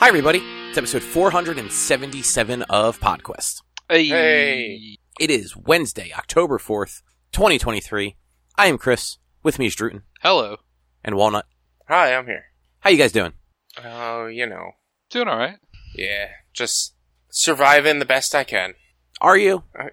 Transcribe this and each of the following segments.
Hi, everybody. It's episode 477 of PodQuest. Hey. Hey. It is Wednesday, October 4th, 2023. I am Chris. With me is Drootin Hello. and Walnut. Hi, I'm here. How you guys doing? Oh, you know, Doing all right. yeah, just surviving the best I can. Are you? Uh,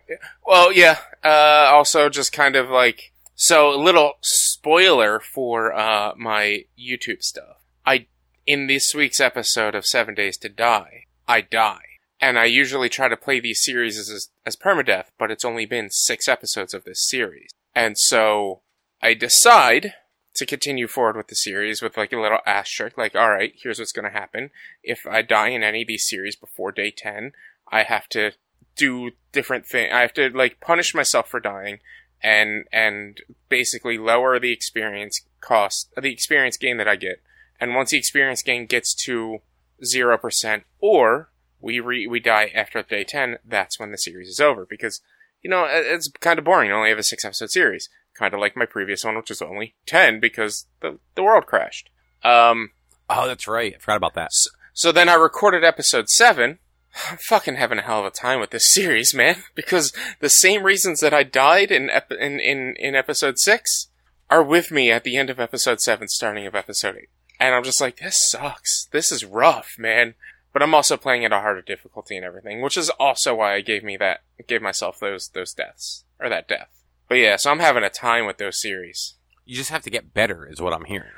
well, yeah. Uh, also, just kind of like so. A little spoiler for uh my YouTube stuff. I in this week's episode of Seven Days to Die, I die, and I usually try to play these series as as permadeath, but it's only been six episodes of this series, and so I decide to continue forward with the series with like a little asterisk, like, all right, here's what's to happen. If I die in any of these series before day 10, I have to do different things. I have to like punish myself for dying and, and basically lower the experience cost, the experience gain that I get. And once the experience gain gets to 0% or we re, we die after day 10, that's when the series is over because, you know, it's kind of boring. You only have a six episode series kind of like my previous one, which was only 10 because the, the world crashed. Um, Oh, that's right. I forgot about that. so then I recorded episode 7. I'm fucking having a hell of a time with this series, man, because the same reasons that I died in, ep- in, in, in episode 6 are with me at the end of episode 7, starting of episode 8. And I'm just like, this sucks. This is rough, man. But I'm also playing at a harder difficulty and everything, which is also why I gave me that, gave myself those, those deaths. Or that death. But yeah, so I'm having a time with those series. You just have to get better, is what I'm hearing.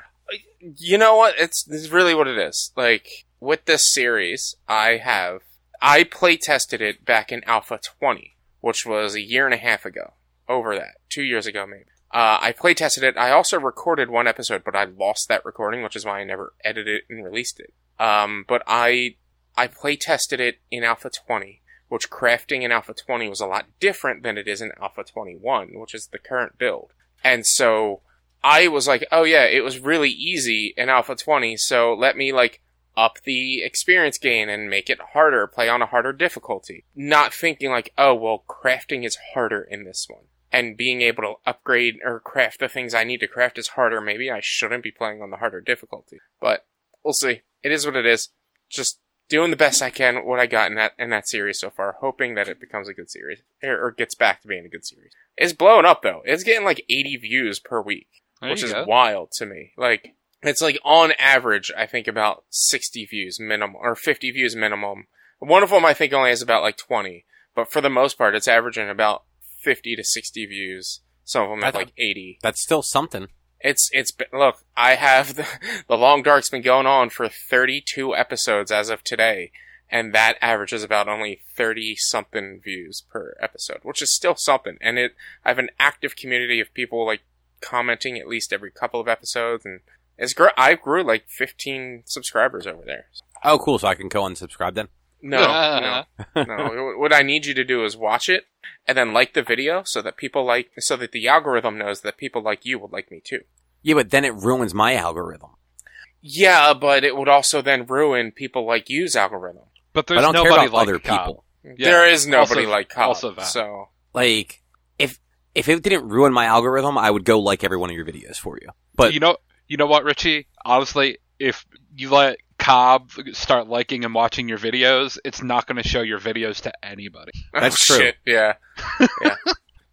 You know what? It's this is really what it is. Like with this series, I have I play tested it back in Alpha 20, which was a year and a half ago. Over that, two years ago maybe. Uh, I play tested it. I also recorded one episode, but I lost that recording, which is why I never edited it and released it. Um, but I I play tested it in Alpha 20, which crafting in Alpha 20 was a lot different than it is in Alpha 21, which is the current build. And so I was like, oh yeah, it was really easy in Alpha 20, so let me like up the experience gain and make it harder, play on a harder difficulty. Not thinking like, oh well, crafting is harder in this one. And being able to upgrade or craft the things I need to craft is harder. Maybe I shouldn't be playing on the harder difficulty. But we'll see. It is what it is. Just doing the best I can what I got in that in that series so far, hoping that it becomes a good series. Or, or gets back to being a good series. It's blowing up though. It's getting like 80 views per week There which is go. wild to me. Like it's like on average, I think about sixty views minimum or fifty views minimum. One of them I think only has about like twenty, but for the most part, it's averaging about fifty to sixty views. Some of them have like eighty. That's still something. It's it's been, look. I have the, the Long Dark's been going on for thirty two episodes as of today, and that averages about only thirty something views per episode, which is still something. And it I have an active community of people like commenting at least every couple of episodes, and it's gr- I grew like fifteen subscribers over there. Oh, cool. So I can go unsubscribe then? No, no, no. What I need you to do is watch it and then like the video so that people like so that the algorithm knows that people like you would like me too. Yeah, but then it ruins my algorithm. Yeah, but it would also then ruin people like you's algorithm. But I there's don't care nobody about like other Cobb. people. Yeah, there is nobody also- like Cobb. also that. So Like, if if it didn't ruin my algorithm, I would go like every one of your videos for you. But you know, you know what, Richie? Honestly, if you let Cobb start liking and watching your videos, it's not going to show your videos to anybody. That's oh, true. Shit, yeah, yeah.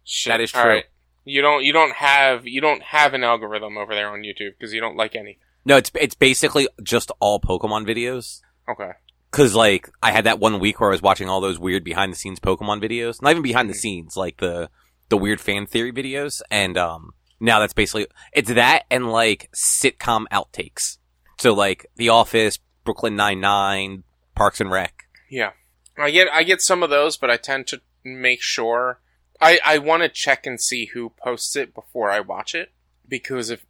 Shit. That is true. right. You don't you don't have you don't have an algorithm over there on YouTube because you don't like any. no, it's it's basically just all Pokemon videos. Okay. Cause like I had that one week where I was watching all those weird behind the scenes Pokemon videos, not even behind the Mhm. scenes, like the the weird fan theory videos, and um now that's basically it's that and like sitcom outtakes. So like The Office, Brooklyn Nine Nine, Parks and Rec. Yeah, I get I get some of those, but I tend to make sure I I want to check and see who posts it before I watch it because if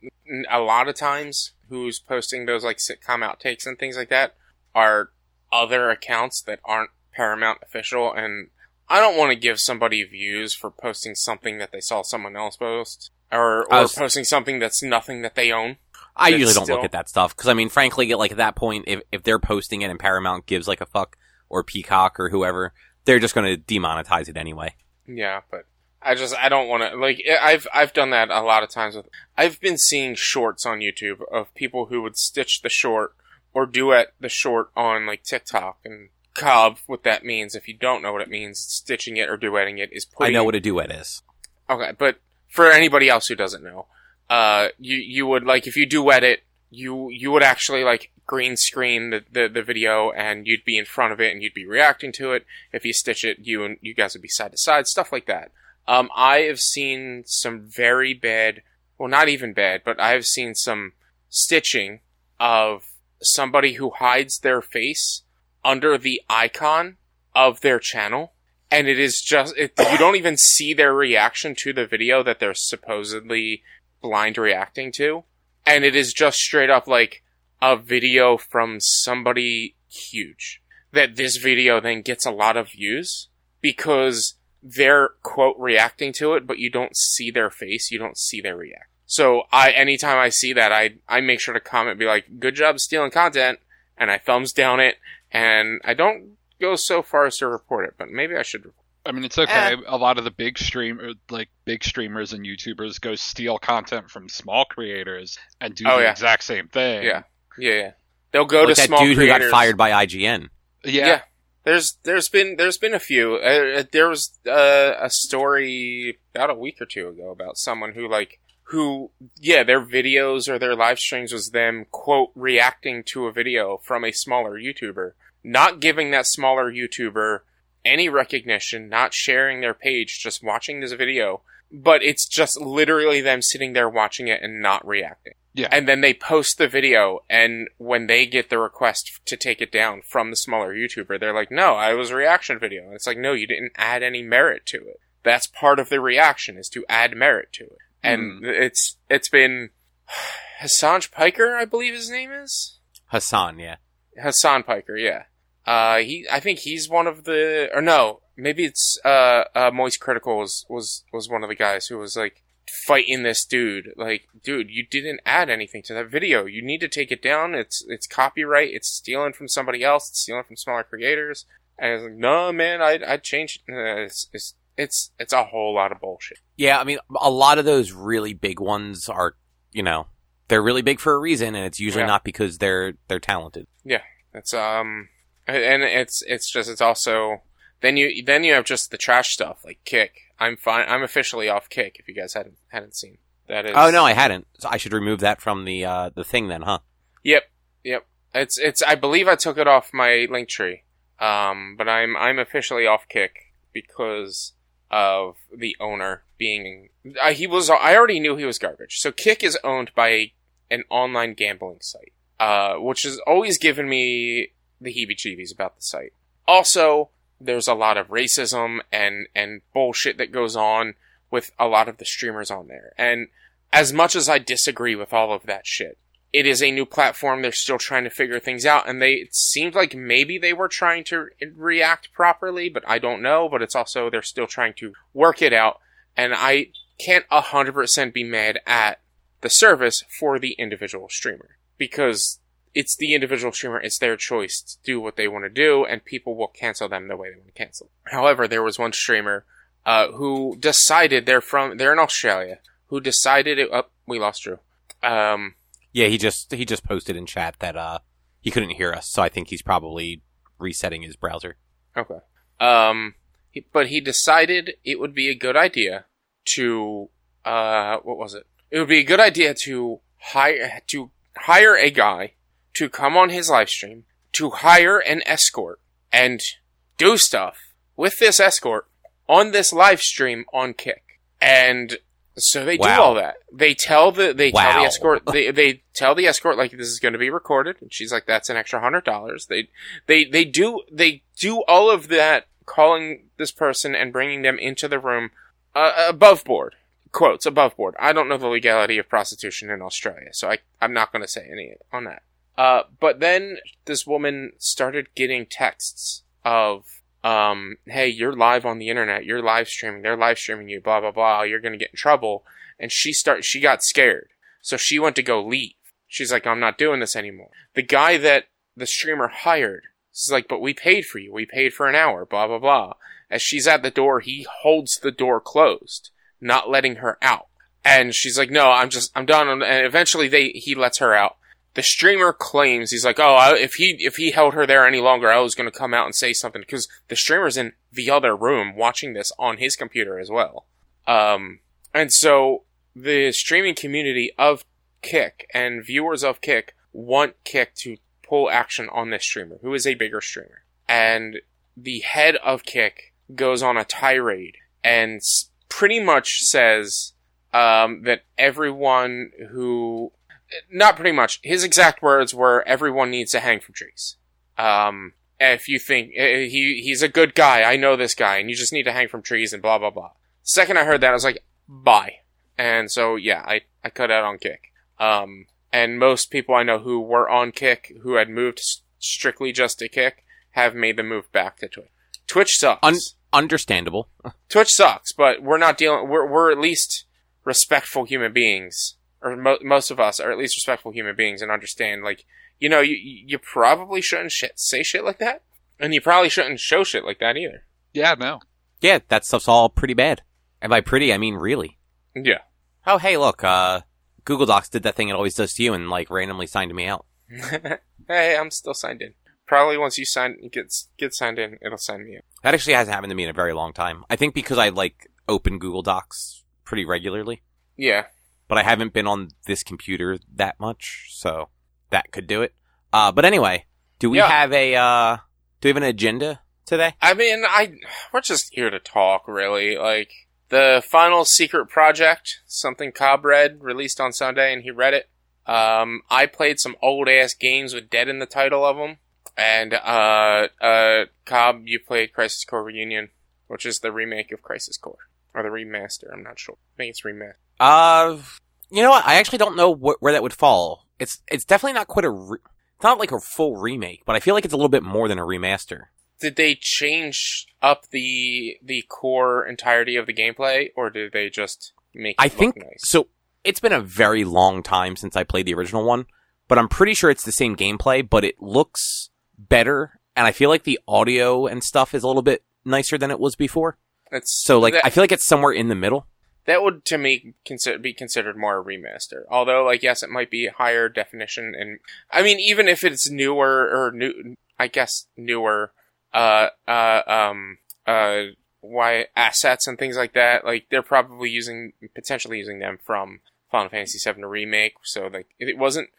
a lot of times who's posting those like sitcom outtakes and things like that are other accounts that aren't Paramount official, and I don't want to give somebody views for posting something that they saw someone else post or or was- posting something that's nothing that they own. I usually don't still- look at that stuff because I mean, frankly, like at that point, if if they're posting it and Paramount gives like a fuck or Peacock or whoever, they're just going to demonetize it anyway. Yeah, but I just I don't want to like I've I've done that a lot of times with I've been seeing shorts on YouTube of people who would stitch the short or duet the short on like TikTok and Cobb. What that means, if you don't know what it means, stitching it or duetting it is I know what a duet is. Okay, but for anybody else who doesn't know, uh, you you would like if you duet it, you you would actually like green screen the, the, the video and you'd be in front of it and you'd be reacting to it. If you stitch it, you and you guys would be side to side, stuff like that. Um, I have seen some very bad, well, not even bad, but I have seen some stitching of somebody who hides their face under the icon of their channel. And it is just, it, you don't even see their reaction to the video that they're supposedly blind reacting to. And it is just straight up like a video from somebody huge. That this video then gets a lot of views because they're quote reacting to it, but you don't see their face, you don't see their react. So I, anytime I see that, I, I make sure to comment, be like, good job stealing content, and I thumbs down it, and I don't go so far as to report it, but maybe I should I mean, it's okay. A lot of the big stream, like big streamers and YouTubers, go steal content from small creators and do Oh, the yeah. exact same thing. Yeah. Yeah, yeah. They'll go like to that small dude creators. who got fired by IGN. yeah, Yeah. There's there's been there's been a few. Uh, there was uh, a story about a week or two ago about someone who like who yeah their videos or their live streams was them quote reacting to a video from a smaller YouTuber, not giving that smaller YouTuber any recognition, not sharing their page, just watching this video. But it's just literally them sitting there watching it and not reacting. Yeah. And then they post the video, and when they get the request to take it down from the smaller YouTuber, they're like, no, I was a reaction video. And it's like, no, you didn't add any merit to it. That's part of the reaction, is to add merit to it. And hmm. it's, it's been Hasan Piker, I believe his name is? Hasan, yeah. Hasan Piker, yeah. Uh, he, I think he's one of the, or no, maybe it's, uh, uh, Moist Critical was, was, was one of the guys who was like, fighting this dude. Like, dude, you didn't add anything to that video. You need to take it down. It's, it's copyright. It's stealing from somebody else. It's stealing from smaller creators. And I was like, no, man, I, I changed, uh, it's, it's, it's, it's a whole lot of bullshit. Yeah, I mean, a lot of those really big ones are, you know, they're really big for a reason, and it's usually Yeah. not because they're they're talented. It's, um, and it's, it's just, it's also, then you, then you have just the trash stuff, like Kick. I'm fine. I'm officially off Kick, if you guys hadn't, hadn't seen. That is. Oh no, I hadn't. So I should remove that from the uh, the thing then, huh? Yep, yep. It's it's. I believe I took it off my link tree, um, but I'm I'm officially off Kick because of the owner being. Uh, he was. I already knew he was garbage. So Kick is owned by an online gambling site, uh, which has always given me the heebie-jeebies about the site. Also, there's a lot of racism and and bullshit that goes on with a lot of the streamers on there, and as much as I disagree with all of that shit, it is a new platform. They're still trying to figure things out, and they it seemed like maybe they were trying to react properly, but I don't know. But it's also they're still trying to work it out, and I can't hundred percent be mad at the service for the individual streamer because it's the individual streamer. It's their choice to do what they want to do, and people will cancel them the way they want to cancel. However, there was one streamer uh, who decided they're from they're in Australia who decided it. Oh, we lost Drew. Um, Yeah, he just he just posted in chat that uh he couldn't hear us, so I think he's probably resetting his browser. okay. Um, he, but he decided it would be a good idea to uh, what was it? It would be a good idea to hire to hire a guy to come on his live stream to hire an escort and do stuff with this escort on this live stream on Kick. And so they do all that. They tell the they tell the escort they they tell the escort like this is going to be recorded, and she's like that's an extra hundred dollars. They they they do they do all of that, calling this person and bringing them into the room uh, above board quotes above board. I don't know the legality of prostitution in Australia, so I I'm not going to say any on that. Uh, but then this woman started getting texts of um, hey, you're live on the internet, you're live streaming, they're live streaming you, blah blah blah, you're gonna get in trouble. And she start she got scared. So she went to go leave. She's like, I'm not doing this anymore. The guy that the streamer hired is like, but we paid for you, we paid for an hour, blah blah blah. As she's at the door, he holds the door closed, not letting her out. And she's like, no, I'm just, I'm done. And eventually they, he lets her out. The streamer claims he's like, oh, I, if he if he held her there any longer, I was going to come out and say something because the streamer's in the other room watching this on his computer as well. Um, and so the streaming community of Kick and viewers of Kick want Kick to pull action on this streamer, who is a bigger streamer. And the head of Kick goes on a tirade and pretty much says um, that everyone who, not pretty much, his exact words were, everyone needs to hang from trees. Um, if you think eh, he he's a good guy, I know this guy, and you just need to hang from trees and blah blah blah. Second I heard that, I was like, bye. And so yeah, I I cut out on Kick. Um, and most people I know who were on Kick, who had moved strictly just to Kick, have made the move back to Twitch. Twitch sucks. Un- understandable. Twitch sucks, but we're not dealing. We're we're at least respectful human beings, or mo- most of us are at least respectful human beings, and understand. Like you know, you you probably shouldn't shit, say shit like that, and you probably shouldn't show shit like that either. Yeah, no. Yeah, that stuff's all pretty bad. And by pretty, I mean really. Yeah. Oh, hey, look, uh, Google Docs did that thing it always does to you and, like, randomly signed me out. hey, I'm still signed in. Probably once you sign get get signed in, it'll sign me up. That actually hasn't happened to me in a very long time. I think because I, like, open Google Docs pretty regularly, Yeah. But I haven't been on this computer that much, so that could do it. Uh, but anyway, do we Yeah. have a, uh, do we have an agenda today? I mean, I we're just here to talk, really. Like the final secret project, something Cobb read, released on Sunday, and he read it. Um, I played some old ass games with Dead in the title of them, and uh, uh, Cobb, you played Crisis Core Reunion, which is the remake of Crisis Core or the remaster. I'm not sure. I think it's remaster. Uh, you know what? I actually don't know wh- where that would fall. It's, it's definitely not quite a, re- it's not like a full remake, but I feel like it's a little bit more than a remaster. Did they change up the the core entirety of the gameplay, or did they just make? It I look think nice? so. It's been a very long time since I played the original one, but I'm pretty sure it's the same gameplay, but it looks better, and I feel like the audio and stuff is a little bit nicer than it was before. It's So, like, that- I feel like it's somewhere in the middle. That would, to me, consider be considered more a remaster. Although, like, yes, it might be higher definition, and I mean, even if it's newer or new, I guess newer, uh, uh, um, uh, why assets and things like that. Like, they're probably using potentially using them from Final Fantasy VII remake. So, like, it wasn't.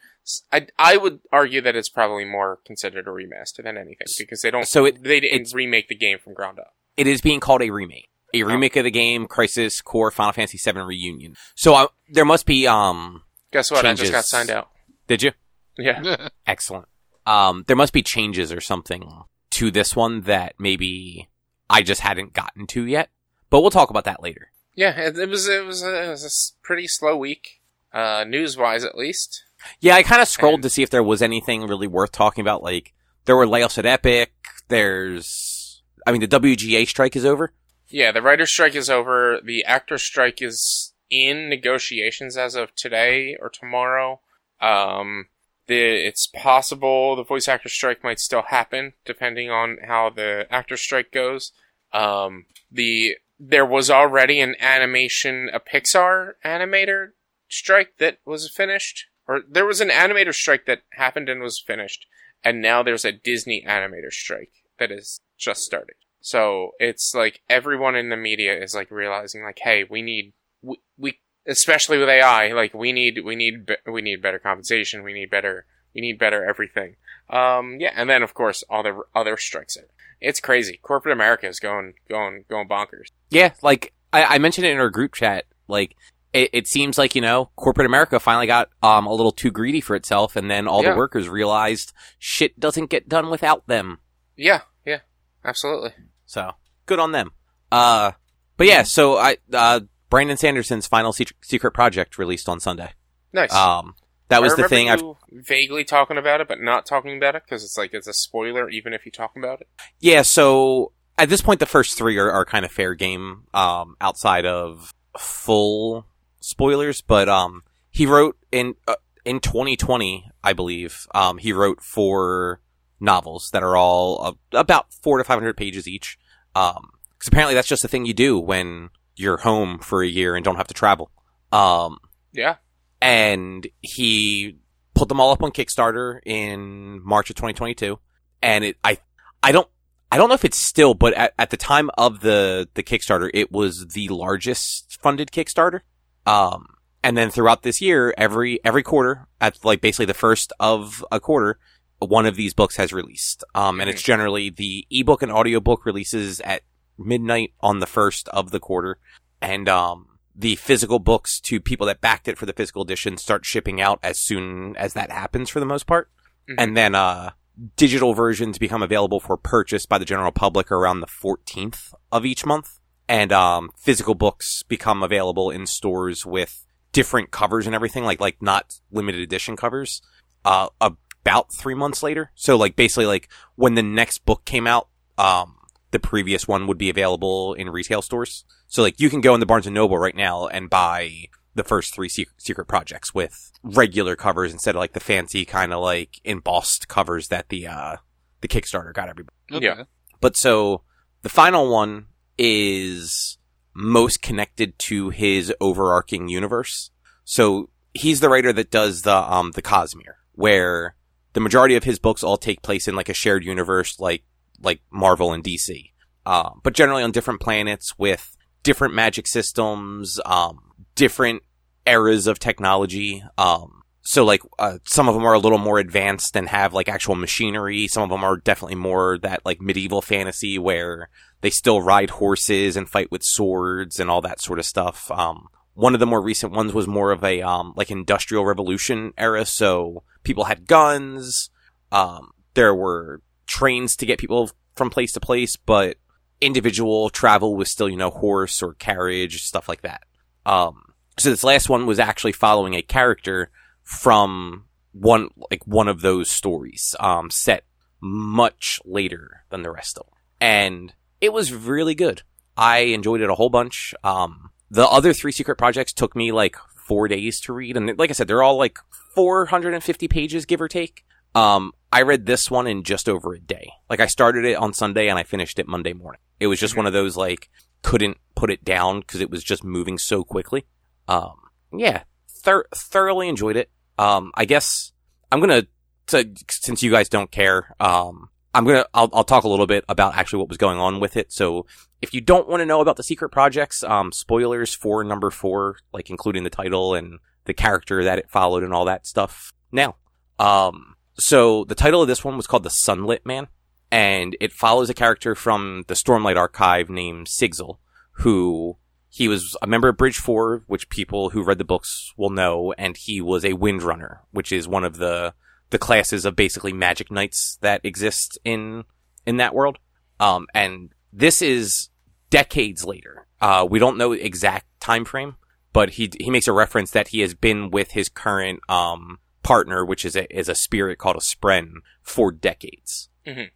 I I would argue that it's probably more considered a remaster than anything because they don't. So it- they didn't remake the game from ground up. It is being called a remake. A remake of the game Crisis Core Final Fantasy VII Reunion. So uh, there must be um. Guess what? I just got signed out. Did you? Yeah. Excellent. Um, there must be changes or something to this one that maybe I just hadn't gotten to yet. But we'll talk about that later. Yeah, it, it was it was a, it was a pretty slow week, uh, news wise at least. Yeah, I kind of scrolled And- to see if there was anything really worth talking about. Like, there were layoffs at Epic. There's, I mean, the WGA strike is over. Yeah, the writer's strike is over. The actor's strike is in negotiations as of today or tomorrow. Um, the it's possible the voice actor strike might still happen depending on how the actor strike goes. Um, the there was already an animation a Pixar animator strike that was finished, or there was an animator strike that happened and was finished, and now there's a Disney animator strike that is just started. So it's like everyone in the media is like realizing like, hey, we need we, we especially with AI, like we need we need be- we need better compensation, we need better we need better everything. Um, yeah, and then of course all the other strikes. It it's crazy. Corporate America is going going going bonkers. Yeah, like I, I mentioned it in our group chat. Like, it, it seems like you know, corporate America finally got um a little too greedy for itself, and then all Yeah. the workers realized shit doesn't get done without them. Yeah, yeah, absolutely. So good on them. Uh, but yeah, so I uh Brandon Sanderson's final secret, secret project released on Sunday. Nice. Um, that was I the thing. I've vaguely talking about it, but not talking about it because it's like it's a spoiler, even if you talk about it. Yeah, so at this point, the first three are, are kind of fair game, um, outside of full spoilers. But um, he wrote in uh, in 2020, I believe, um, he wrote four novels that are all uh, about four to five hundred pages each. Um, because apparently that's just the thing you do when you're home for a year and don't have to travel. Um, Yeah, and he put them all up on Kickstarter in March of 2022, and it I I don't I don't know if it's still, but at, at the time of the the Kickstarter, it was the largest funded Kickstarter. Um, and then throughout this year, every every quarter, at like basically the first of a quarter, one of these books has released. Um, and it's generally the ebook and audiobook releases at midnight on the first of the quarter, and um, the physical books to people that backed it for the physical edition start shipping out as soon as that happens for the most part. Mhm. And then uh, digital versions become available for purchase by the general public around the 14th of each month. And um, physical books become available in stores with different covers and everything, like like not limited edition covers, uh, about three months later. So like basically like when the next book came out, um, the previous one would be available in retail stores. So like you can go in the Barnes and Noble right now and buy the first three secret, secret projects with regular covers instead of like the fancy kind of like embossed covers that the uh the Kickstarter got everybody. Okay. Yeah. But so the final one is most connected to his overarching universe. So he's the writer that does the um the Cosmere, where the majority of his books all take place in like a shared universe, like like Marvel and DC, uh, but generally on different planets with different magic systems, um, different eras of technology. Um, so like uh, some of them are a little more advanced and have like actual machinery. Some of them are definitely more that like medieval fantasy where they still ride horses and fight with swords and all that sort of stuff. Um, one of the more recent ones was more of a um, like industrial revolution era, so people had guns. Um, there were trains to get people from place to place, but individual travel was still, you know, horse or carriage, stuff like that. Um, so this last one was actually following a character from one, like one of those stories, um, set much later than the rest of them. And it was really good. I enjoyed it a whole bunch. Um, the other three secret projects took me like four days to read. And like I said, they're all like 450 pages, give or take. Um, I read this one in just over a day. Like I started it on Sunday and I finished it Monday morning. It was just one of those like couldn't put it down because it was just moving so quickly. Um, yeah, thor- thoroughly enjoyed it. Um, I guess I'm gonna to, since you guys don't care. Um, I'm gonna I'll, I'll talk a little bit about actually what was going on with it. So if you don't want to know about the secret projects, um, spoilers for number four, like including the title and the character that it followed and all that stuff. Now, um, so the title of this one was called The Sunlit Man, and it follows a character from the Stormlight Archive named Sigzil, who he was a member of Bridge Four, which people who read the books will know, and he was a Windrunner, which is one of the the classes of basically magic knights that exist in in that world. Um, and this is decades later. Uh, we don't know exact time frame, but he he makes a reference that he has been with his current um partner, which is a is a spirit called a spren, for decades. Mhm.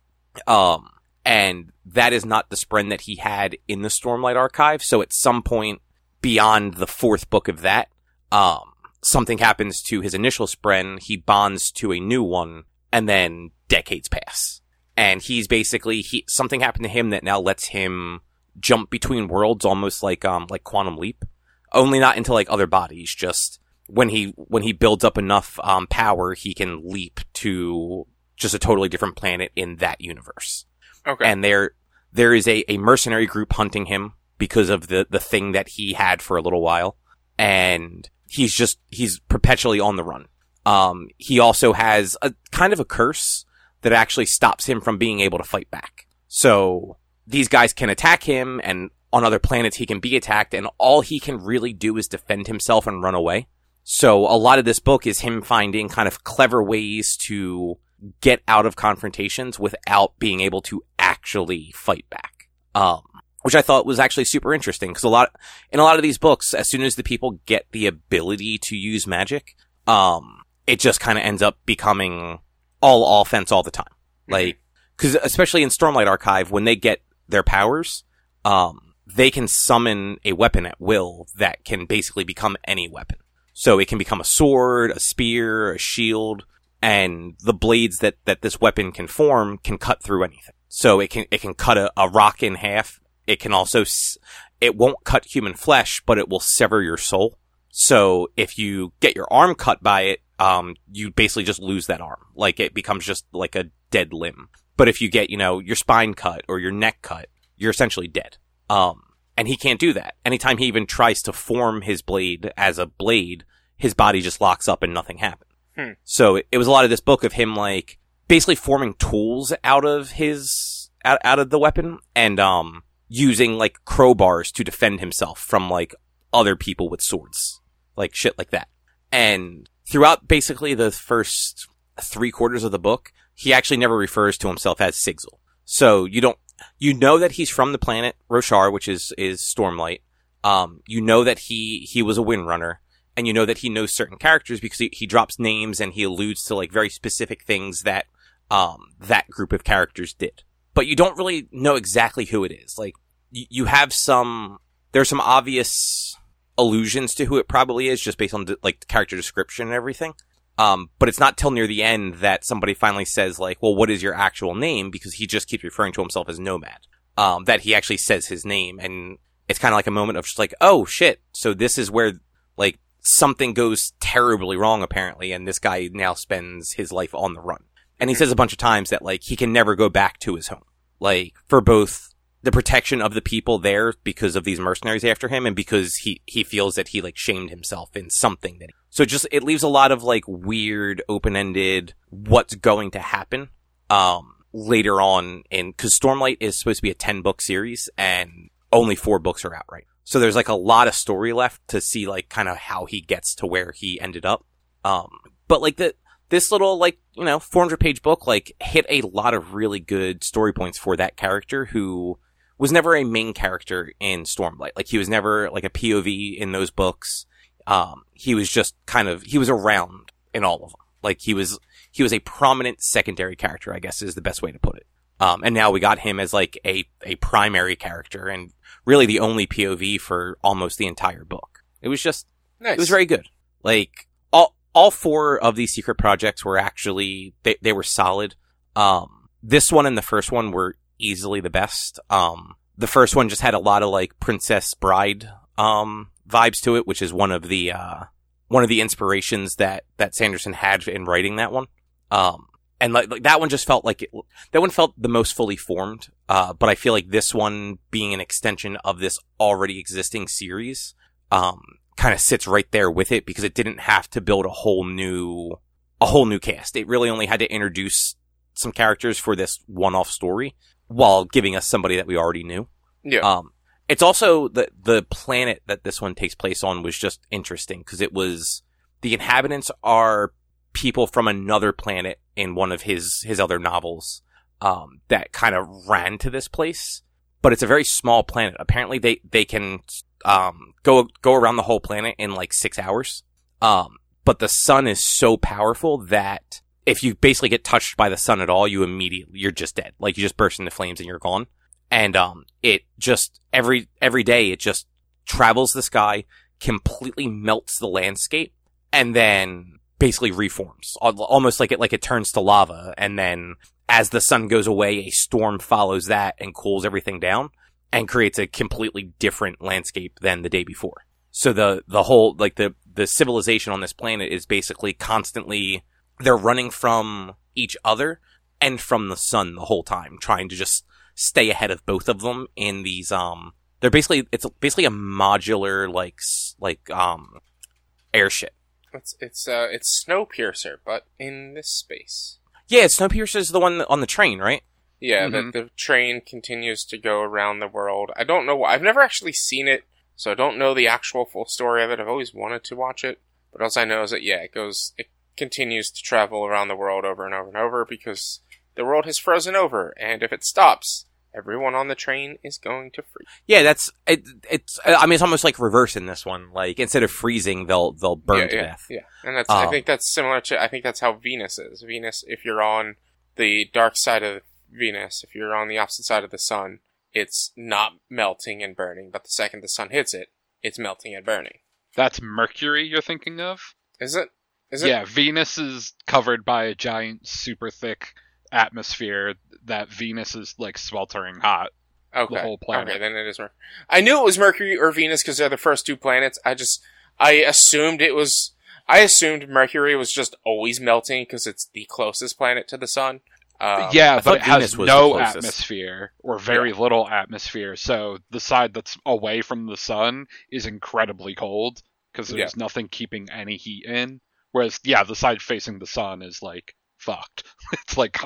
Um, and that is not the spren that he had in the Stormlight Archive. So at some point beyond the fourth book of that, um, something happens to his initial spren. He bonds to a new one, and then decades pass. And he's basically he something happened to him that now lets him jump between worlds, almost like um like quantum leap. Only not into like other bodies, just when he when he builds up enough um power, he can leap to just a totally different planet in that universe. Okay. and there there is a, a mercenary group hunting him because of the the thing that he had for a little while. And he's just he's perpetually on the run. Um he also has a kind of a curse that actually stops him from being able to fight back. So these guys can attack him and on other planets he can be attacked and all he can really do is defend himself and run away so a lot of this book is him finding kind of clever ways to get out of confrontations without being able to actually fight back. Um, which I thought was actually super interesting because a lot, in a lot of these books, as soon as the people get the ability to use magic, um, it just kind of ends up becoming all offense all the time. Like, cause especially in Stormlight Archive, when they get their powers, um, they can summon a weapon at will that can basically become any weapon. So it can become a sword, a spear, a shield, and the blades that, that this weapon can form can cut through anything. So it can, it can cut a, a rock in half. It can also, it won't cut human flesh, but it will sever your soul. So if you get your arm cut by it, um, you basically just lose that arm. Like it becomes just like a dead limb. But if you get, you know, your spine cut or your neck cut, you're essentially dead. Um, and he can't do that. Anytime he even tries to form his blade as a blade, his body just locks up and nothing happens. Hmm. So it, it was a lot of this book of him like basically forming tools out of his out, out of the weapon and um using like crowbars to defend himself from like other people with swords, like shit like that. And throughout basically the first three quarters of the book, he actually never refers to himself as Sigzil. So you don't, you know that he's from the planet Roshar, which is, is Stormlight. Um, you know that he, he was a Windrunner and you know that he knows certain characters because he, he drops names and he alludes to like very specific things that, um, that group of characters did. But you don't really know exactly who it is. Like, you, have some, there's some obvious allusions to who it probably is just based on the, like the character description and everything. Um, but it's not till near the end that somebody finally says like, well, what is your actual name? Because he just keeps referring to himself as Nomad. Um, that he actually says his name and it's kind of like a moment of just like, oh shit. So this is where like something goes terribly wrong apparently. And this guy now spends his life on the run. And he says a bunch of times that like he can never go back to his home. Like for both the protection of the people there because of these mercenaries after him and because he, he feels that he like shamed himself in something that he, so just it leaves a lot of like weird open-ended what's going to happen um later on in cuz Stormlight is supposed to be a 10 book series and only 4 books are out right. So there's like a lot of story left to see like kind of how he gets to where he ended up. Um but like the this little like you know 400 page book like hit a lot of really good story points for that character who was never a main character in Stormlight. Like he was never like a POV in those books. Um, he was just kind of he was around in all of them. Like he was he was a prominent secondary character, I guess is the best way to put it. Um, and now we got him as like a a primary character and really the only POV for almost the entire book. It was just Nice. it was very good. Like all all four of these secret projects were actually they they were solid. Um, this one and the first one were easily the best. Um, the first one just had a lot of like Princess Bride um vibes to it, which is one of the uh one of the inspirations that that Sanderson had in writing that one. Um, and like, like that one just felt like it, that one felt the most fully formed. Uh, but I feel like this one being an extension of this already existing series, um, kind of sits right there with it because it didn't have to build a whole new, a whole new cast. It really only had to introduce some characters for this one-off story while giving us somebody that we already knew. yeah. Um, it's also the the planet that this one takes place on was just interesting because it was the inhabitants are people from another planet in one of his his other novels um, that kind of ran to this place, but it's a very small planet. Apparently, they they can um, go go around the whole planet in like six hours. Um, but the sun is so powerful that if you basically get touched by the sun at all, you immediately you're just dead. Like you just burst into flames and you're gone and um it just every every day it just travels the sky completely melts the landscape and then basically reforms. Almost like it like it turns to lava and then as the sun goes away a storm follows that and cools everything down and creates a completely different landscape than the day before. So the the whole like the the civilization on this planet is basically constantly they're running from each other and from the sun the whole time trying to just stay ahead of both of them in these um they're basically it's basically a modular like like um airship It's it's uh it's Snowpiercer, but in this space. yeah snowpiercer is the one on the train right Yeah, Mhm. the the train continues to go around the world. I don't know. why I've never actually seen it, so I don't know the actual full story of it. I've always wanted to watch it, but all I know is that yeah, it goes. It continues to travel around the world over and over and over because the world has frozen over, and if it stops, everyone on the train is going to freeze. yeah that's it, it's i mean it's almost like reverse in this one like instead of freezing they'll they'll burn yeah, to yeah, death Yeah, and that's. I Um, think that's similar to. I think that's how Venus is. Venus, if you're on the dark side of Venus, if you're on the opposite side of the sun, it's not melting and burning. But the second the sun hits it, it's melting and burning. That's Mercury you're thinking of? Is it? Is it? Yeah, Venus is covered by a giant, super thick atmosphere that Venus is like sweltering hot. Okay. the whole planet. Okay, then it is Mercury. I knew it was Mercury or Venus because they're the first two planets. I just I assumed it was. I assumed Mercury was just always melting because it's the closest planet to the sun. Um, yeah, I but it has Venus was no atmosphere or very little atmosphere. So the side that's away from the sun is incredibly cold because there's nothing keeping any heat in. Whereas, yeah, the side facing the sun is like fucked. it's like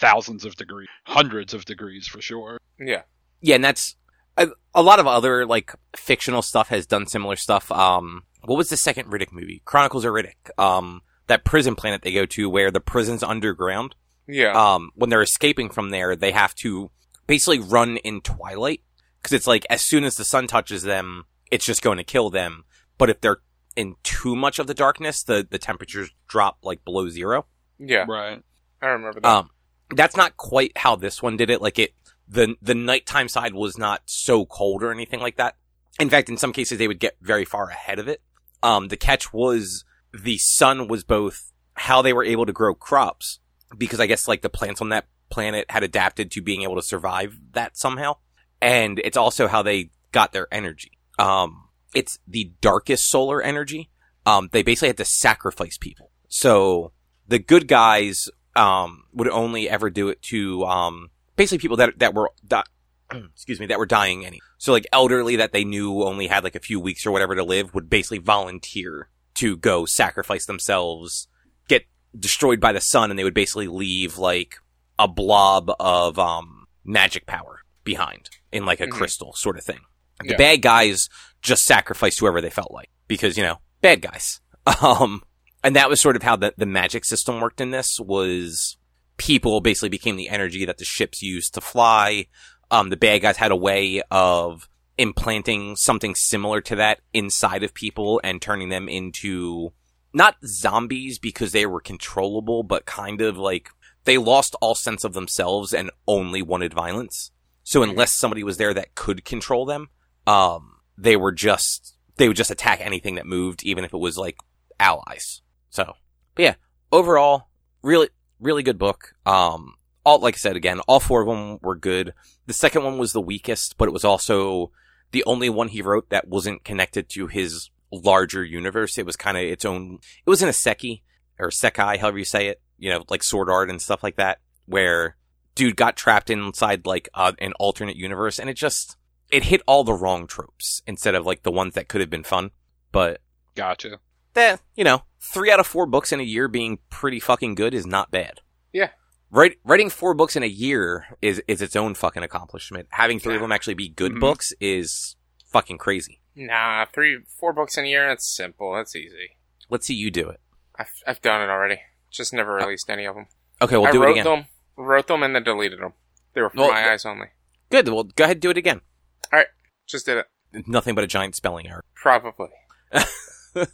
thousands of degrees, hundreds of degrees for sure. yeah, Yeah, and that's a, a lot of other like fictional stuff has done similar stuff. Um, what was the second Riddick movie? Chronicles of Riddick. Um, that prison planet they go to where the prison's underground. yeah, Um, when they're escaping from there, they have to basically run in twilight because it's like as soon as the sun touches them, it's just going to kill them. But if they're in too much of the darkness, the the temperatures drop like below zero. Yeah. Right. I remember that. Um, that's not quite how this one did it. Like it, the the nighttime side was not so cold or anything like that. In fact, in some cases, they would get very far ahead of it. Um, the catch was the sun was both how they were able to grow crops because I guess like the plants on that planet had adapted to being able to survive that somehow, and it's also how they got their energy. Um, it's the darkest solar energy. Um, they basically had to sacrifice people. So the good guys um, would only ever do it to um, basically people that that were that excuse me that were dying any so like elderly that they knew only had like a few weeks or whatever to live would basically volunteer to go sacrifice themselves get destroyed by the sun and they would basically leave like a blob of um magic power behind in like a Mhm. crystal sort of thing the Yeah. bad guys just sacrificed whoever they felt like because you know bad guys um and that was sort of how the, the magic system worked in this was people basically became the energy that the ships used to fly. Um, the bad guys had a way of implanting something similar to that inside of people and turning them into not zombies because they were controllable, but kind of like they lost all sense of themselves and only wanted violence. So unless somebody was there that could control them, um, they were just, they would just attack anything that moved, even if it was like allies. So, but yeah, overall, really, really good book. Um, all, like I said again, all four of them were good. The second one was the weakest, but it was also the only one he wrote that wasn't connected to his larger universe. It was kind of its own, it was in a seki, or sekai, however you say it, you know, like sword art and stuff like that, where dude got trapped inside like uh, an alternate universe and it just, it hit all the wrong tropes instead of like the ones that could have been fun. But Gotcha. Eh, you know, three out of four books in a year being pretty fucking good is not bad. Yeah. Write, writing four books in a year is, is its own fucking accomplishment. Having three of them actually be good Mhm. books is fucking crazy. Nah, three, four books in a year. That's simple. That's easy. Let's see you do it. I've I've done it already. Just never released any of them. Okay, we'll I do it wrote again. them, wrote them, and then deleted them. They were for Well, my th- eyes only. Good. Well, go ahead, do it again. All right, just did it. Nothing but a giant spelling error. Probably.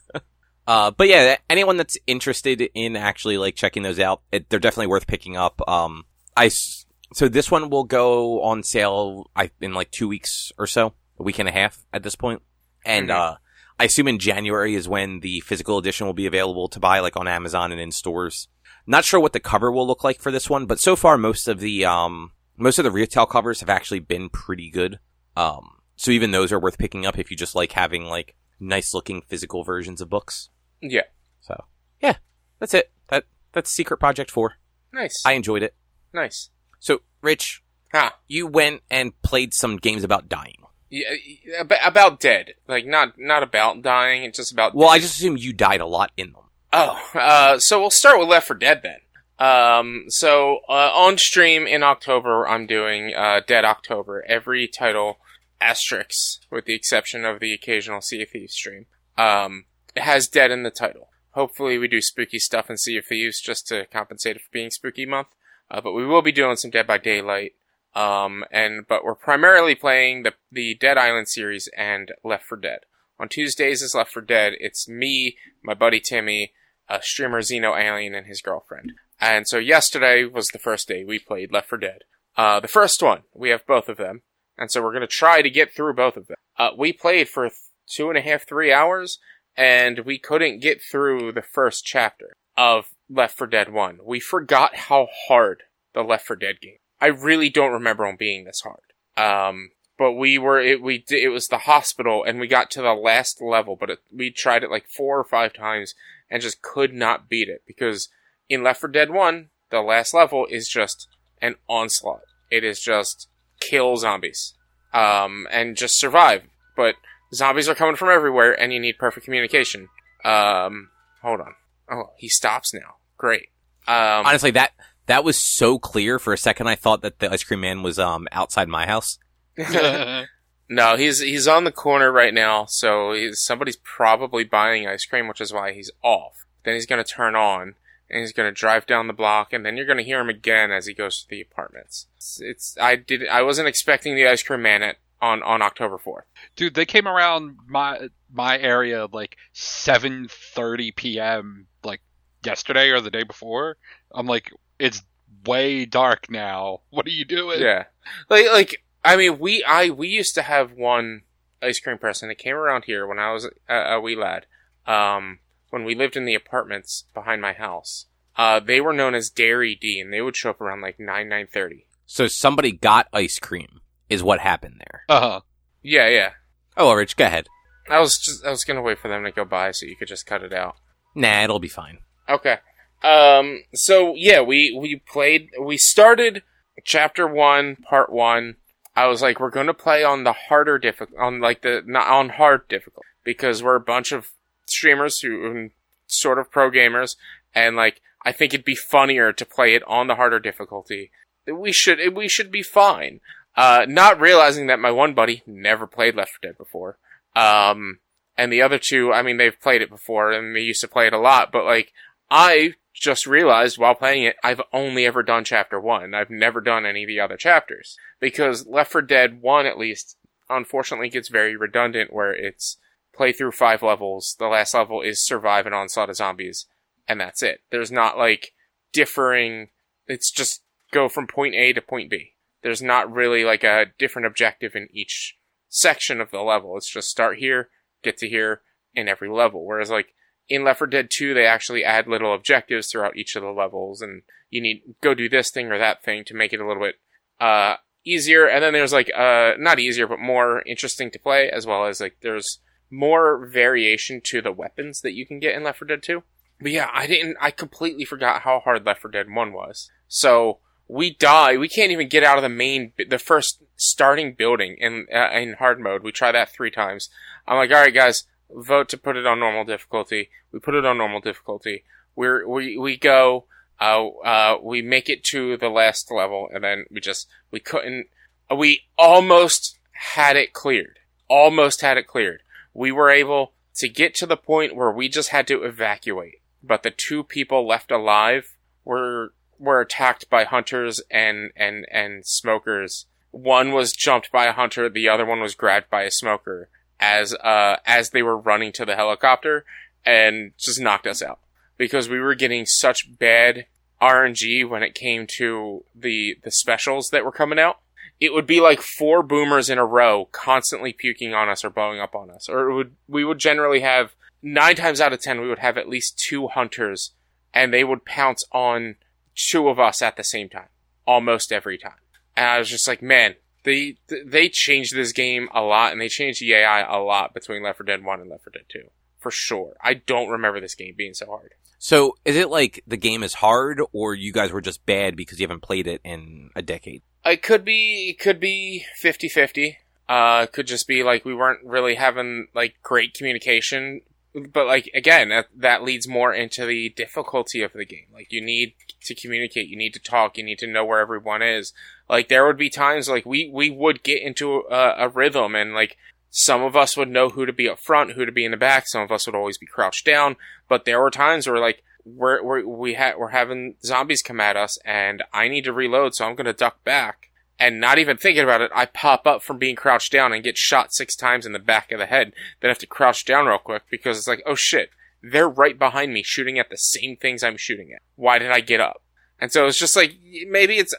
Uh, but yeah, anyone that's interested in actually like checking those out, it, they're definitely worth picking up. Um, I so this one will go on sale I in like two weeks or so, a week and a half at this point, and Mhm. uh, I assume in January is when the physical edition will be available to buy, like on Amazon and in stores. Not sure what the cover will look like for this one, but so far most of the um most of the retail covers have actually been pretty good. Um, so even those are worth picking up if you just like having like nice looking physical versions of books. Yeah. So yeah, that's it. That that's Secret Project Four. Nice. I enjoyed it. nice. So Rich, Huh. you went and played some games about dying. Yeah, yeah, about dead. Like not not about dying. It's just about. Well, I just assume you died a lot in them. Oh, uh, so we'll start with Left 4 Dead then. Um, so uh, on stream in October, I'm doing uh, Dead October. Every title asterisk, with the exception of the occasional Sea of Thieves stream, um, has Dead in the title. Hopefully, we do spooky stuff in Sea of Thieves just to compensate for being Spooky Month. Uh, but we will be doing some Dead by Daylight. Um, and but we're primarily playing the the Dead Island series and Left 4 Dead. On Tuesdays is Left 4 Dead. It's me, my buddy Timmy, uh, streamer Xeno Alien, and his girlfriend. And so yesterday was the first day we played Left 4 Dead. Uh, the first one, we have both of them. And so we're to try to get through both of them. Uh, we played for th- two and a half, three hours, and we couldn't get through the first chapter of Left 4 Dead 1. We forgot how hard the Left 4 Dead game. I really don't remember them being this hard. Um, but we were it we it was the hospital and we got to the last level but it, we tried it like four or five times and just could not beat it because in Left 4 Dead 1 the last level is just an onslaught it is just kill zombies um and just survive but zombies are coming from everywhere and you need perfect communication um hold on oh he stops now great um Honestly, that that was so clear. For a second, I thought that the ice cream man was um outside my house. No, he's he's on the corner right now, so he's, somebody's probably buying ice cream, which is why he's off. Then he's gonna turn on, and he's gonna drive down the block, and then you're gonna hear him again as he goes to the apartments. It's, it's I did I wasn't expecting the ice cream man at on on October fourth. Dude, they came around my my area like 7:30 p.m. like yesterday or the day before. I'm like, it's way dark now. What are you doing? Yeah, like like I mean we I we used to have one ice cream press and it came around here when I was a, a wee lad. Um, when we lived in the apartments behind my house. Uh, they were known as Dairy D, and they would show up around like nine nine thirty. So somebody got ice cream, is what happened there. Uh huh. Yeah, yeah. Oh, Rich, go ahead. I was just I was gonna wait for them to go by so you could just cut it out. Nah, it'll be fine. Okay. Um. So yeah, we we played. We started chapter one, part one. I was like, we're gonna play on the harder difficult, on like the not on hard difficult because we're a bunch of streamers who who sort of pro gamers, and like I think it'd be funnier to play it on the harder difficulty. We should we should be fine. Uh, not realizing that my one buddy never played Left 4 Dead before. Um, and the other two, I mean, they've played it before and they used to play it a lot, but like, I just realized while playing it, I've only ever done chapter one. I've never done any of the other chapters. Because Left 4 Dead 1, at least, unfortunately gets very redundant where it's play through five levels, the last level is survive an onslaught of zombies, and that's it. There's not like differing, it's just go from point A to point B. There's not really like a different objective in each section of the level. It's just start here, get to here in every level. Whereas like in Left 4 Dead 2, they actually add little objectives throughout each of the levels, and you need go do this thing or that thing to make it a little bit uh, easier. And then there's like uh, not easier, but more interesting to play, as well as like there's more variation to the weapons that you can get in Left 4 Dead 2. But yeah, I didn't. I completely forgot how hard Left 4 Dead 1 was. So we die. We can't even get out of the main, the first starting building in uh, in hard mode. We try that three times. I'm like, all right, guys, vote to put it on normal difficulty. We put it on normal difficulty. We're we we go. Uh, uh, we make it to the last level, and then we just we couldn't. We almost had it cleared. Almost had it cleared. We were able to get to the point where we just had to evacuate, but the two people left alive were were attacked by hunters and and and smokers. One was jumped by a hunter, the other one was grabbed by a smoker as uh as they were running to the helicopter and just knocked us out because we were getting such bad RNG when it came to the the specials that were coming out. It would be like four boomers in a row constantly puking on us or blowing up on us. Or would we would generally have nine times out of ten we would have at least two hunters and they would pounce on two of us at the same time almost every time. And I was just like, man, they they changed this game a lot, and they changed the AI a lot between Left 4 Dead 1 and Left 4 Dead 2. For sure. I don't remember this game being so hard. So is it like the game is hard, or you guys were just bad because you haven't played it in a decade? It could be, it could be 50-50. Uh, it could just be like we weren't really having like great communication. But like, again, that, that leads more into the difficulty of the game. Like you need to communicate, you need to talk, you need to know where everyone is. Like there would be times like we, we would get into a, a rhythm and like some of us would know who to be up front, who to be in the back. Some of us would always be crouched down. But there were times where like we're, we're we had we're having zombies come at us, and I need to reload, so I'm gonna duck back. And not even thinking about it, I pop up from being crouched down and get shot six times in the back of the head. Then have to crouch down real quick because it's like, oh shit, they're right behind me shooting at the same things I'm shooting at. Why did I get up? And so it's just like maybe it's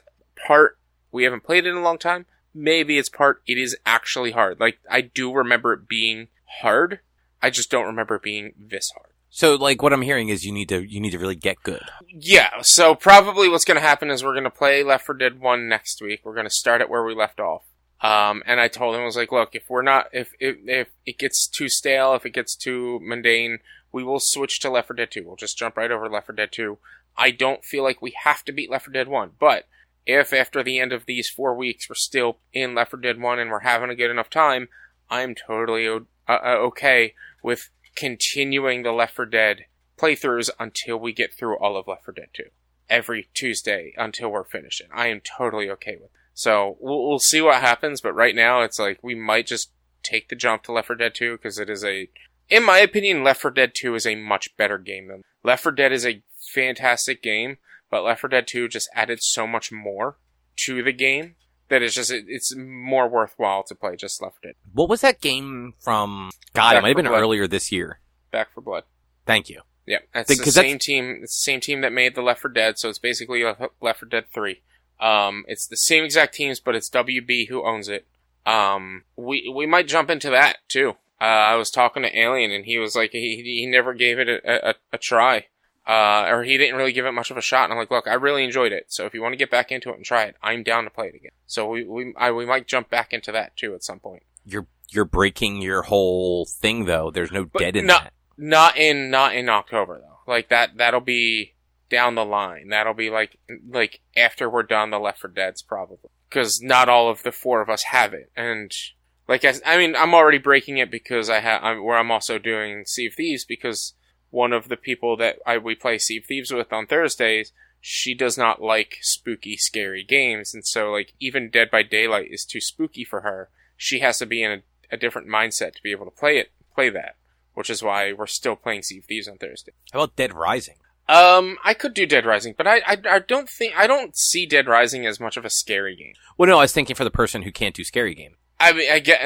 part we haven't played it in a long time maybe it's part it is actually hard. Like I do remember it being hard. I just don't remember it being this hard. So like what I'm hearing is you need to you need to really get good. Yeah, so probably what's going to happen is we're going to play Left 4 Dead 1 next week. We're going to start at where we left off. Um, and I told him I was like, look, if we're not, if if, if it gets too stale, if it gets too mundane, we will switch to Left 4 Dead 2. We'll just jump right over Left 4 Dead 2. I don't feel like we have to beat Left 4 Dead 1, but if after the end of these four weeks we're still in Left 4 Dead 1 and we're having a good enough time, I'm totally uh, uh, okay with continuing the Left 4 Dead playthroughs until we get through all of Left 4 Dead 2 every Tuesday until we're finishing. I am totally okay with. It. So we'll, we'll see what happens, but right now it's like we might just take the jump to Left 4 Dead 2 because it is a, in my opinion, Left 4 Dead 2 is a much better game than Left 4 Dead is a fantastic game, but Left 4 Dead 2 just added so much more to the game that it's just it, it's more worthwhile to play just Left 4 Dead. What was that game from? God, Back it might have been Blood. earlier this year. Back 4 Blood. Thank you. Yeah, it's Think- the same team. It's the same team that made the Left 4 Dead, so it's basically Left Left 4 Dead 3. Um, it's the same exact teams, but it's WB who owns it. Um, we we might jump into that too. Uh, I was talking to Alien, and he was like, he he never gave it a, a, a try, uh, or he didn't really give it much of a shot. And I'm like, look, I really enjoyed it. So if you want to get back into it and try it, I'm down to play it again. So we we I, we might jump back into that too at some point. You're you're breaking your whole thing though. There's no But dead in no- that. Not in not in October though. Like that that'll be down the line. That'll be like like after we're done the Left 4 Dead's probably because not all of the four of us have it. And like I, I mean I'm already breaking it because I have I'm, where I'm also doing Sea of Thieves because one of the people that I we play Sea of Thieves with on Thursdays she does not like spooky scary games and so like even Dead by Daylight is too spooky for her. She has to be in a, a different mindset to be able to play it play that which is why we're still playing Sea of Thieves on Thursday. How about Dead Rising? Um, I could do Dead Rising, but I, I, I don't think I don't see Dead Rising as much of a scary game. Well, no, I was thinking for the person who can't do scary game. I mean, I get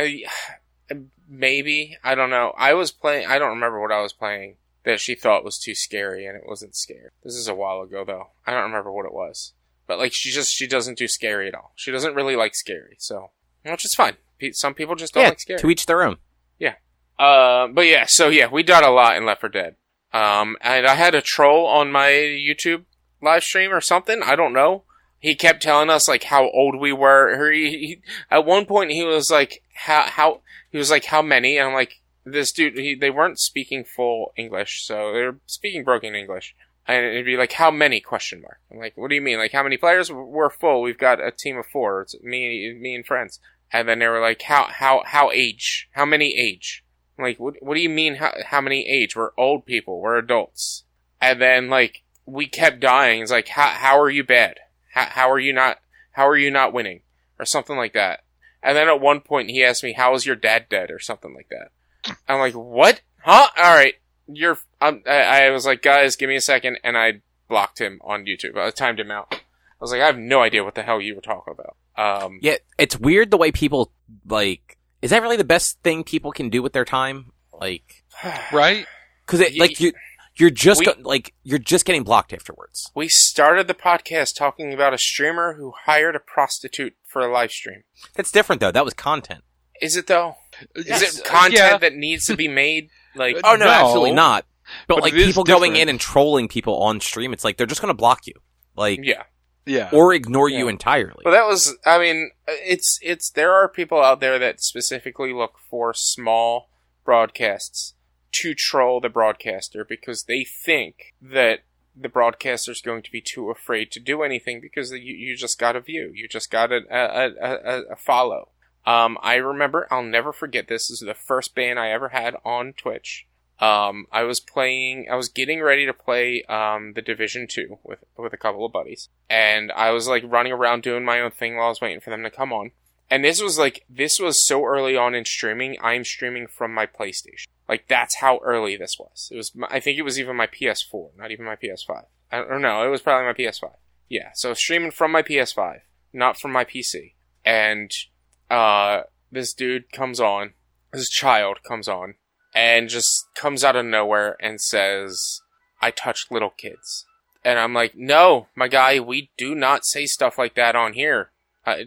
uh, maybe I don't know. I was playing. I don't remember what I was playing that she thought was too scary, and it wasn't scary. This is a while ago, though. I don't remember what it was. But like, she just she doesn't do scary at all. She doesn't really like scary, so which is fine. Some people just don't yeah, like scary. to each their own. Yeah. Uh, but yeah, so yeah, we done a lot in Left 4 Dead. Um, and I had a troll on my YouTube live stream or something. I don't know. He kept telling us like how old we were. He, he, at one point, he was like, "How how?" He was like, "How many?" And I'm like, "This dude." He, they weren't speaking full English, so they're speaking broken English. And it'd be like, "How many?" Question mark. I'm like, "What do you mean? Like how many players? We're full. We've got a team of four. It's me, me and friends." And then they were like, "How how how age? How many age?" I'm like, what, what do you mean how, how many age? We're old people. We're adults. And then, like, we kept dying. It's like, how, how are you bad? How, how are you not, how are you not winning? Or something like that. And then at one point he asked me, how is your dad dead? Or something like that. I'm like, what? Huh? Alright. You're, um, I, I was like, guys, give me a second. And I blocked him on YouTube. I timed him out. I was like, I have no idea what the hell you were talking about. Um, Yeah, it's weird the way people like. Is that really the best thing people can do with their time? Like, right? because it like you you're just we- go, like you're just getting blocked afterwards. We started the podcast talking about a streamer who hired a prostitute for a live stream. That's different though. That was content. Is it though? Is Yes, it content yeah. that needs to be made? Like, Oh no, No. absolutely not. But, But like it is people going in and trolling people on stream, it's like they're just going to block you, like yeah. Yeah. or ignore you entirely. Well, that was. I mean, it's it's. There are people out there that specifically look for small broadcasts to troll the broadcaster because they think that the broadcaster's going to be too afraid to do anything because you, you just got a view, you just got a a, a, a, a follow. Um, I remember, I'll never forget this. This is the first ban I ever had on Twitch. Um, I was playing, I was getting ready to play, um, the Division 2 with, with a couple of buddies. And I was like running around doing my own thing while I was waiting for them to come on. And this was like, this was so early on in streaming, I'm streaming from my PlayStation. Like, that's how early this was. It was, my, I think it was even my PS4, not even my PS5. I don't know, it was probably my PS5. Yeah, so streaming from my PS5, not from my PC. And, uh, this dude comes on, this child comes on, and just comes out of nowhere and says, I touch little kids. And I'm like, no, my guy, we do not say stuff like that on here. Uh,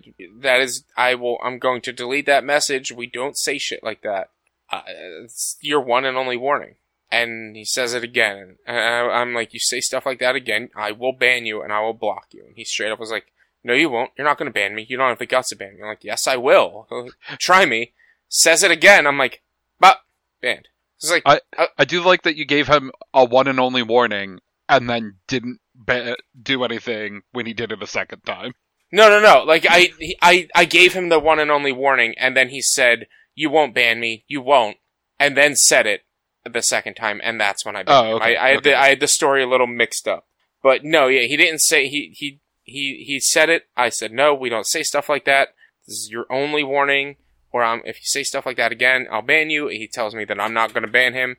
that is, I will, I'm going to delete that message. We don't say shit like that. Uh, it's your one and only warning. And he says it again. And I, I'm like, you say stuff like that again, I will ban you and I will block you. And he straight up was like, No, you won't. You're not going to ban me. You don't have the guts to ban me. I'm like, yes, I will. Try me. Says it again. I'm like, but banned. It's like I, uh, I do like that you gave him a one and only warning and then didn't ba- do anything when he did it a second time. No, no, no. Like I, I, I gave him the one and only warning, and then he said, "You won't ban me. You won't," and then said it the second time, and that's when I banned Oh, okay, him. I, I had okay. the, I had the story a little mixed up. But no, yeah, he didn't say he he he he said it. I said no. We don't say stuff like that. This is your only warning. Or um, if you say stuff like that again, I'll ban you. He tells me that I'm not going to ban him,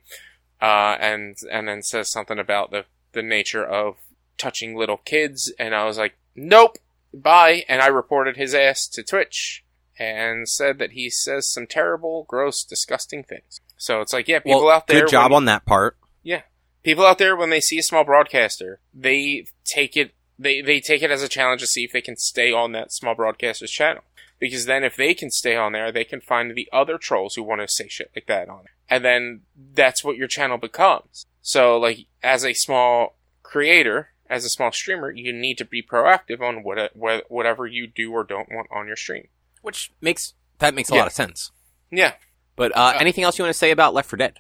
uh, and and then says something about the the nature of touching little kids, and I was like, nope, bye. And I reported his ass to Twitch and said that he says some terrible, gross, disgusting things. So it's like, yeah, people well, out there. good job when- on that part. Yeah, people out there when they see a small broadcaster, they take it they they take it as a challenge to see if they can stay on that small broadcaster's channel. Because then if they can stay on there, they can find the other trolls who want to say shit like that on it. And then that's what your channel becomes. So like as a small creator, as a small streamer, you need to be proactive on what what- whatever you do or don't want on your stream. Which makes that makes a Yeah. lot of sense. Yeah. But uh, anything else you want to say about Left 4 Dead?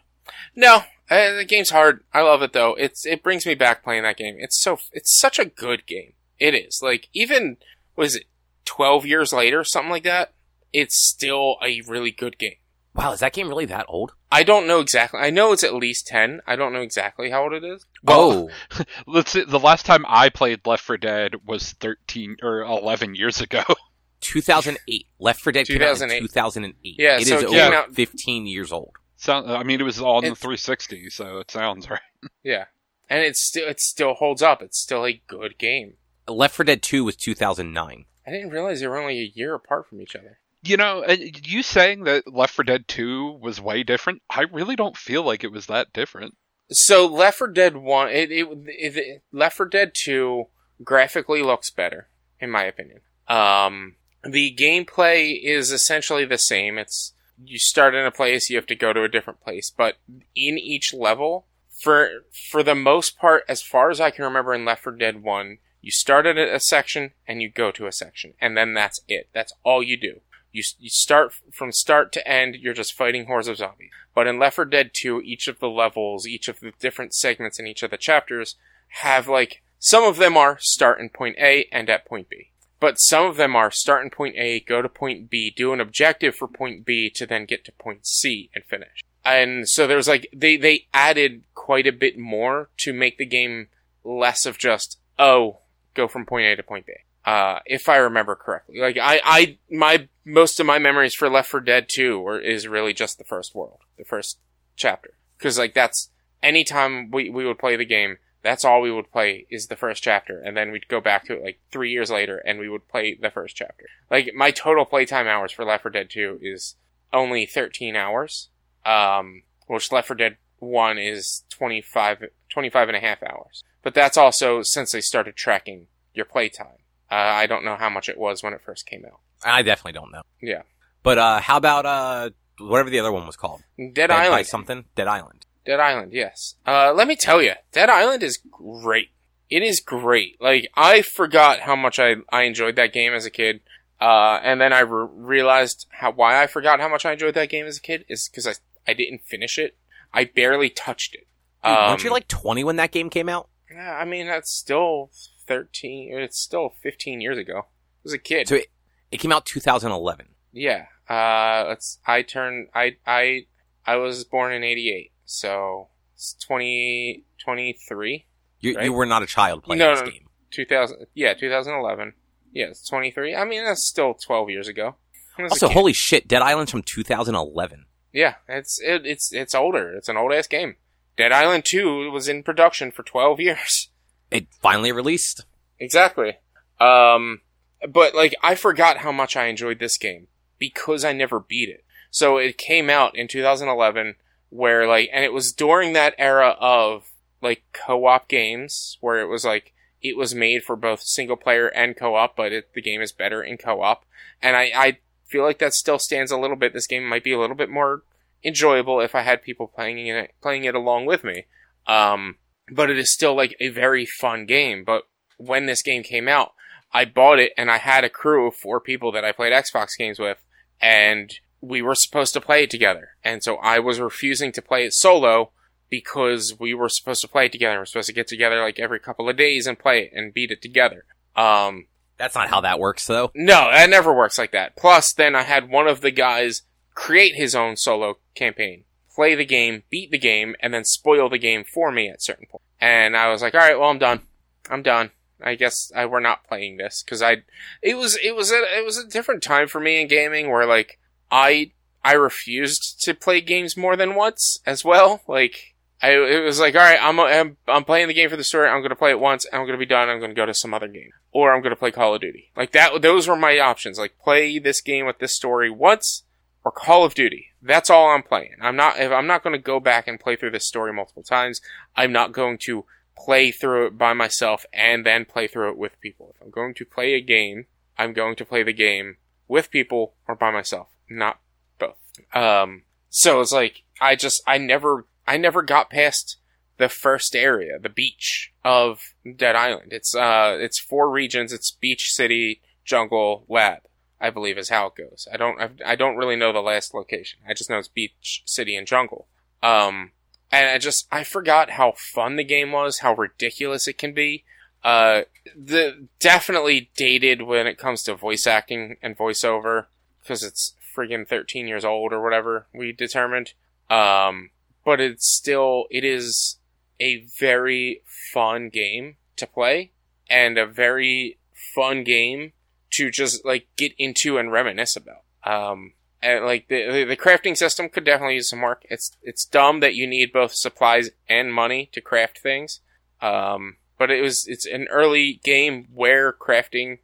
No, uh, the game's hard. I love it though. It's it brings me back playing that game. It's so it's such a good game. It is like even was it, twelve years later, something like that. It's still a really good game. Wow, is that game really that old? I don't know exactly. I know it's at least ten. I don't know exactly how old it is. Well, oh, Let's see, the last time I played Left 4 Dead was 13 or 11 years ago. 2008. Left 4 Dead came out in 2008. 2008. Yeah, it so is it over came out- 15 years old. Sound, I mean, it was on the It's- 360, so it sounds right. yeah, and it's still it still holds up. It's still a good game. Left 4 Dead 2 was 2009. I didn't realize they were only a year apart from each other. You know, you saying that Left 4 Dead 2 was way different, I really don't feel like it was that different. So Left 4 Dead One, it, it, it, it- Left 4 Dead Two graphically looks better, in my opinion. Um, the gameplay is essentially the same. It's you start in a place, you have to go to a different place, but in each level, for for the most part, as far as I can remember, in Left 4 Dead One, you start at a section and you go to a section, and then that's it. That's all you do. You, you start from start to end, you're just fighting hordes of zombies. But in Left 4 Dead 2, each of the levels, each of the different segments in each of the chapters have like, some of them are start in point A, and at point B. But some of them are start in point A, go to point B, do an objective for point B to then get to point C and finish. And so there's like, they, they added quite a bit more to make the game less of just, oh, go from point A to point B. Uh, if I remember correctly. Like, I, I, my, most of my memories for Left 4 Dead 2 were, is really just the first world, the first chapter. Cause like that's, anytime we, we would play the game, that's all we would play is the first chapter, and then we'd go back to it like three years later, and we would play the first chapter. Like my total playtime hours for Left 4 Dead 2 is only 13 hours, um, which Left 4 Dead 1 is 25, 25 and a half hours. But that's also since they started tracking your playtime. Uh, I don't know how much it was when it first came out. I definitely don't know. Yeah. But uh, how about uh, whatever the other one was called? Dead Dead Island. something? Dead Island. Dead Island, yes. Uh, let me tell you, Dead Island is great. It is great. Like, I forgot how much I, I enjoyed that game as a kid. Uh, and then I re- realized how, why I forgot how much I enjoyed that game as a kid is because I, I didn't finish it. I barely touched it. Dude, weren't Um, you like 20 when that game came out? Yeah, I mean, that's still 13, it's still 15 years ago. I was a kid. So it, it came out 2011. Yeah. Uh, let's. I turned. I. I. I was born in '88, so it's 20, 23, You, Right? you were not a child playing No, this no. game. 2000. Yeah, 2011. Yeah, it's 23. I mean, that's still 12 years ago. I was a Also, holy shit, Dead Island's from 2011. Yeah, it's it, it's it's older. It's an old ass game. Dead Island 2 was in production for 12 years. It finally released. Exactly. Um, but like I forgot how much I enjoyed this game because I never beat it. So it came out in 2011 where like and it was during that era of like co-op games where it was like it was made for both single player and co-op but it, the game is better in co-op. And I I feel like that still stands a little bit. This game might be a little bit more enjoyable if I had people playing it playing it along with me. Um but it is still like a very fun game. But when this game came out I bought it and I had a crew of four people that I played Xbox games with and we were supposed to play it together. And so I was refusing to play it solo because we were supposed to play it together. We're supposed to get together like every couple of days and play it and beat it together. Um, That's not how that works, though. no, it never works like that. Plus, then I had one of the guys create his own solo campaign, play the game, beat the game, and then spoil the game for me at certain point. And I was like, all right, well, I'm done. I'm done. I guess I, we're not playing this because I, it was, it was a, it was a different time for me in gaming where like I, I refused to play games more than once as well. Like I, it was like, all right, I'm, I'm, I'm playing the game for the story. I'm going to play it once. I'm going to be done. I'm going to go to some other game or I'm going to play Call of Duty. Like that, those were my options. Like play this game with this story once or Call of Duty. That's all I'm playing. I'm not, if I'm not going to go back and play through this story multiple times. I'm not going to play through it by myself and then play through it with people. If I'm going to play a game, I'm going to play the game with people or by myself, not both. Um, so it's like, I just, I never, I never got past the first area, the beach of Dead Island. It's, uh, it's four regions. It's beach, city, jungle, lab. I believe is how it goes. I don't, I, I don't really know the last location. I just know it's beach, city, and jungle. Um, and I just, I forgot how fun the game was, how ridiculous it can be. Uh, the, definitely dated when it comes to voice acting and voiceover, because it's friggin' 13 years old or whatever we determined. Um, but it's still, it is a very fun game to play, and a very fun game to just, like, get into and reminisce about. Um, and like the the crafting system could definitely use some work. It's it's dumb that you need both supplies and money to craft things. Um, but it was it's an early game where crafting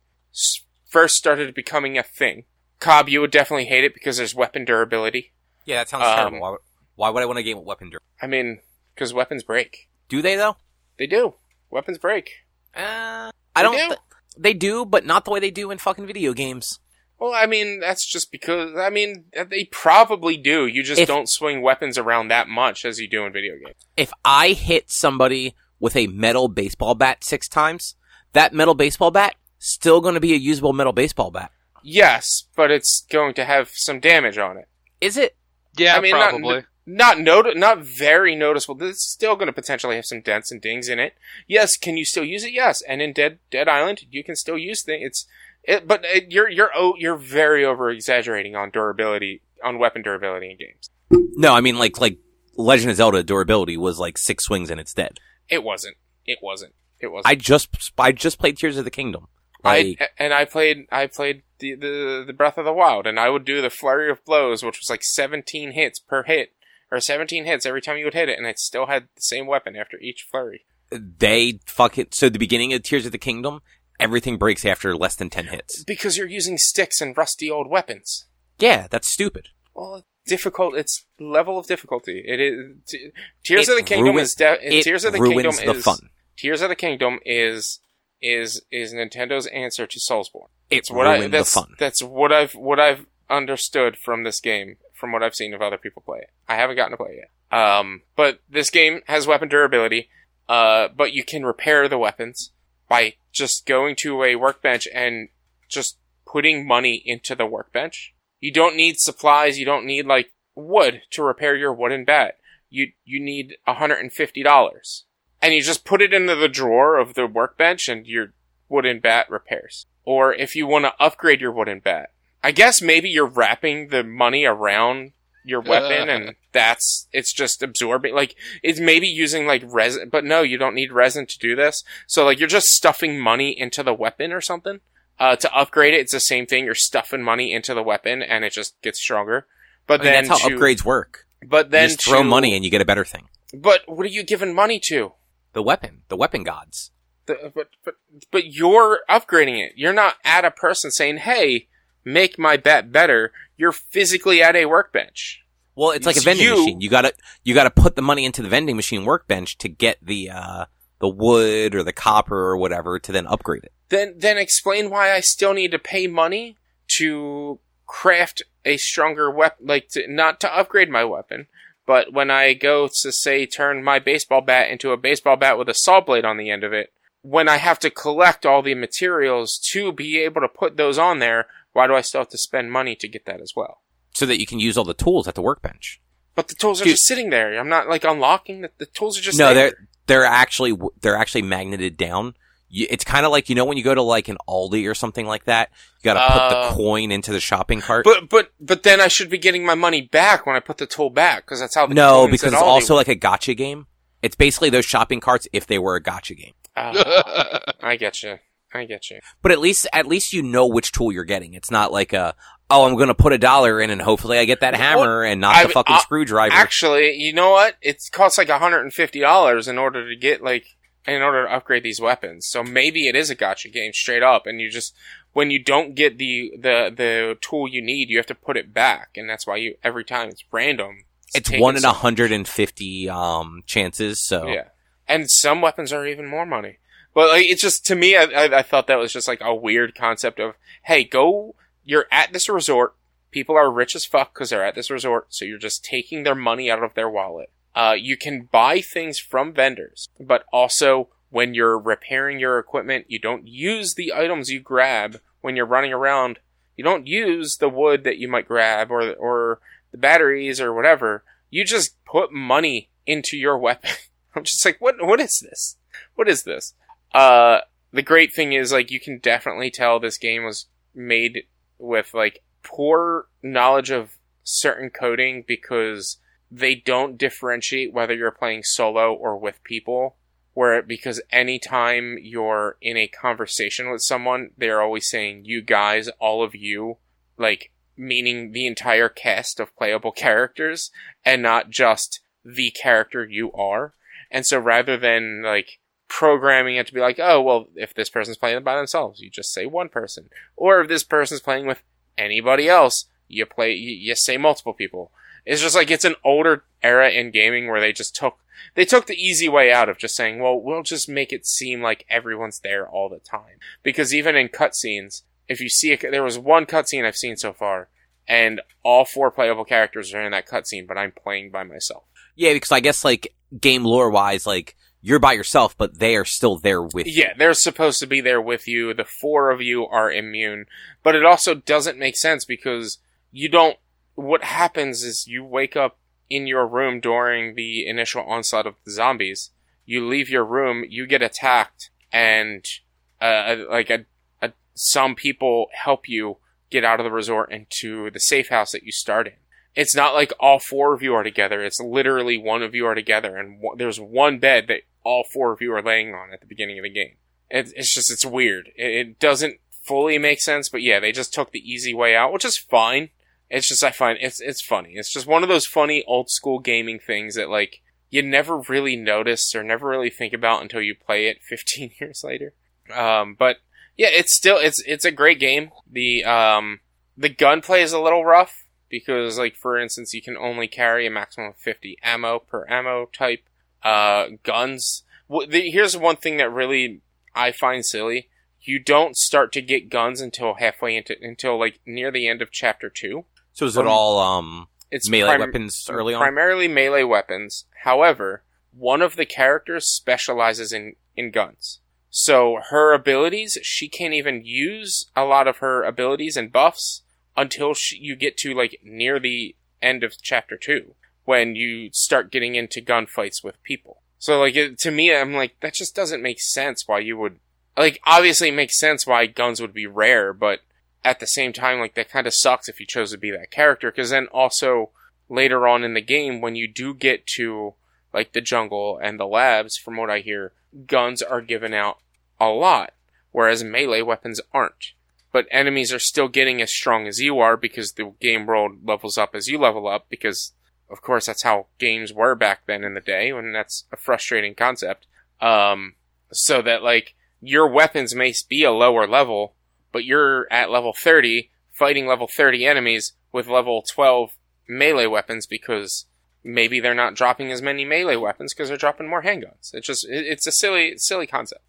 first started becoming a thing. Cobb, you would definitely hate it because there's weapon durability. Yeah, that sounds Um, terrible. Why, would- why would I want a game with weapon durability? I mean, because weapons break. Do they though? They do. Weapons break. Uh, I don't. do. th- they do, but not the way they do in fucking video games. Well, I mean, that's just because I mean they probably do. You just If- don't swing weapons around that much as you do in video games. If I hit somebody with a metal baseball bat six times, that metal baseball bat still going to be a usable metal baseball bat. Yes, but it's going to have some damage on it. Is it? Yeah, I mean, not- probably. not not not very noticeable. It's still going to potentially have some dents and dings in it. Yes, can you still use it? Yes, and in Dead Dead Island, you can still use things. It's it, but it, you're you're oh, you're very over exaggerating on durability on weapon durability in games. No, I mean like like Legend of Zelda durability was like six swings and it's dead. It wasn't. It wasn't. It wasn't. I just I just played Tears of the Kingdom. Like, I and I played I played the, the the Breath of the Wild, and I would do the flurry of blows, which was like 17 hits per hit, or 17 hits every time you would hit it, and it still had the same weapon after each flurry. they fuck it. So the beginning of Tears of the Kingdom, everything breaks after less than ten hits. Because you're using sticks and rusty old weapons. Yeah, that's stupid. Well, difficult. It's level of difficulty. It is. T- Tears It of the Kingdom ruins- is. De- Tears of the ruins Kingdom the is. fun. Tears of the Kingdom is is is Nintendo's answer to Soulsborne. It's What I that's that's what I've what I've understood from this game, from what I've seen of other people play it. I haven't gotten to play it yet. Um, but this game has weapon durability. Uh, but you can repair the weapons by just going to a workbench and just putting money into the workbench. You don't need supplies. You don't need like wood to repair your wooden bat. You you need hundred and fifty dollars, and you just put it into the drawer of the workbench, and your wooden bat repairs. Or if you want to upgrade your wooden bat, I guess maybe you're wrapping the money around your weapon, and that's it's just absorbing. Like it's maybe using like resin, but no, you don't need resin to do this. So like you're just stuffing money into the weapon or something. Uh, to upgrade it, it's the same thing. You're stuffing money into the weapon, and it just gets stronger. But I mean, then that's how to- upgrades work. But then just throw to- money and you get a better thing. But what are you giving money to? The weapon, the weapon gods. The, but but but you're upgrading it. You're not at a person saying, "Hey, make my bet better." You're physically at a workbench. Well, it's like a vending you. machine. You gotta you gotta put the money into the vending machine workbench to get the uh the wood or the copper or whatever to then upgrade it. Then then explain why I still need to pay money to craft a stronger weapon, like to, not to upgrade my weapon, but when I go to say turn my baseball bat into a baseball bat with a saw blade on the end of it, when I have to collect all the materials to be able to put those on there, why do I still have to spend money to get that as well? So that you can use all the tools at the workbench. But the tools are Dude. just sitting there. I'm not like unlocking the, the tools are just no, there. they're they're actually they're actually magneted down. You, it's kind of like you know when you go to like an Aldi or something like that, you got to put Uh, the coin into the shopping cart. But but but then I should be getting my money back when I put the tool back because that's how the no, because it's Aldi also work. like a gotcha game. It's basically those shopping carts if they were a gotcha game. Ah, I get you. I get you. But at least at least you know which tool you're getting. It's not like a oh I'm going to put a dollar in and hopefully I get that hammer and not I- the fucking I- screwdriver. Actually, you know what? It costs like $150 in order to get like in order to upgrade these weapons. So maybe it is a gotcha game straight up and you just when you don't get the the the tool you need, you have to put it back and that's why you every time it's random. it's taking one in a hundred and fifty um chances. So Yeah. And some weapons are even more money. But like it's just to me I, I I thought that was just like a weird concept of hey, go you're at this resort. People are rich as fuck because they're at this resort, so you're just taking their money out of their wallet. Uh, you can buy things from vendors, but also when you're repairing your equipment, you don't use the items you grab when you're running around. You don't use the wood that you might grab or or the batteries or whatever. You just put money into your weapon. I'm just like, what? What is this? What is this? Uh, the great thing is like you can definitely tell this game was made with like poor knowledge of certain coding because they don't differentiate whether you're playing solo or with people. Where because anytime you're in a conversation with someone, they're always saying you guys, all of you, like meaning the entire cast of playable characters and not just the character you are. And so rather than like programming it to be like, oh, well, if this person's playing by themselves, you just say one person. Or if this person's playing with anybody else, you play, you, you say multiple people. It's just like it's an older era in gaming where they just took, they took the easy way out of just saying, well, we'll just make it seem like everyone's there all the time. Because even in cutscenes, if you see, a, there was one cutscene I've seen so far, and all four playable characters are in that cutscene, but I'm playing by myself. yeah, because I guess like game lore wise, like you're by yourself, but they are still there with you. Yeah, they're supposed to be there with you. The four of you are immune, but it also doesn't make sense because you don't. What happens is you wake up in your room during the initial onslaught of the zombies. You leave your room, you get attacked, and uh, like a, a, some people help you get out of the resort into the safe house that you start in. It's not like all four of you are together. It's literally one of you are together, and one, there's one bed that all four of you are laying on at the beginning of the game. It, it's just it's weird. It, it doesn't fully make sense, but yeah, they just took the easy way out, which is fine. It's just I find it's it's funny. It's just one of those funny old school gaming things that like you never really notice or never really think about until you play it 15 years later. Um, but yeah, it's still it's it's a great game. The um the gunplay is a little rough because like for instance you can only carry a maximum of 50 ammo per ammo type. Uh, guns. Wh- the, here's one thing that really I find silly. You don't start to get guns until halfway into until like near the end of chapter two. So is it all um It's melee prim- weapons early on? primarily melee weapons. However, one of the characters specializes in in guns. So her abilities, she can't even use a lot of her abilities and buffs until she, you get to like near the end of chapter 2 when you start getting into gunfights with people. So like it, to me I'm like that just doesn't make sense why you would like obviously it makes sense why guns would be rare, but at the same time like that kind of sucks if you chose to be that character cuz then also later on in the game when you do get to like the jungle and the labs from what I hear guns are given out a lot whereas melee weapons aren't. But enemies are still getting as strong as you are because the game world levels up as you level up because of course that's how games were back then in the day and that's a frustrating concept. Um so that like your weapons may be a lower level but you're at level 30 fighting level 30 enemies with level 12 melee weapons because maybe they're not dropping as many melee weapons because they're dropping more handguns. It's just it's a silly silly concept.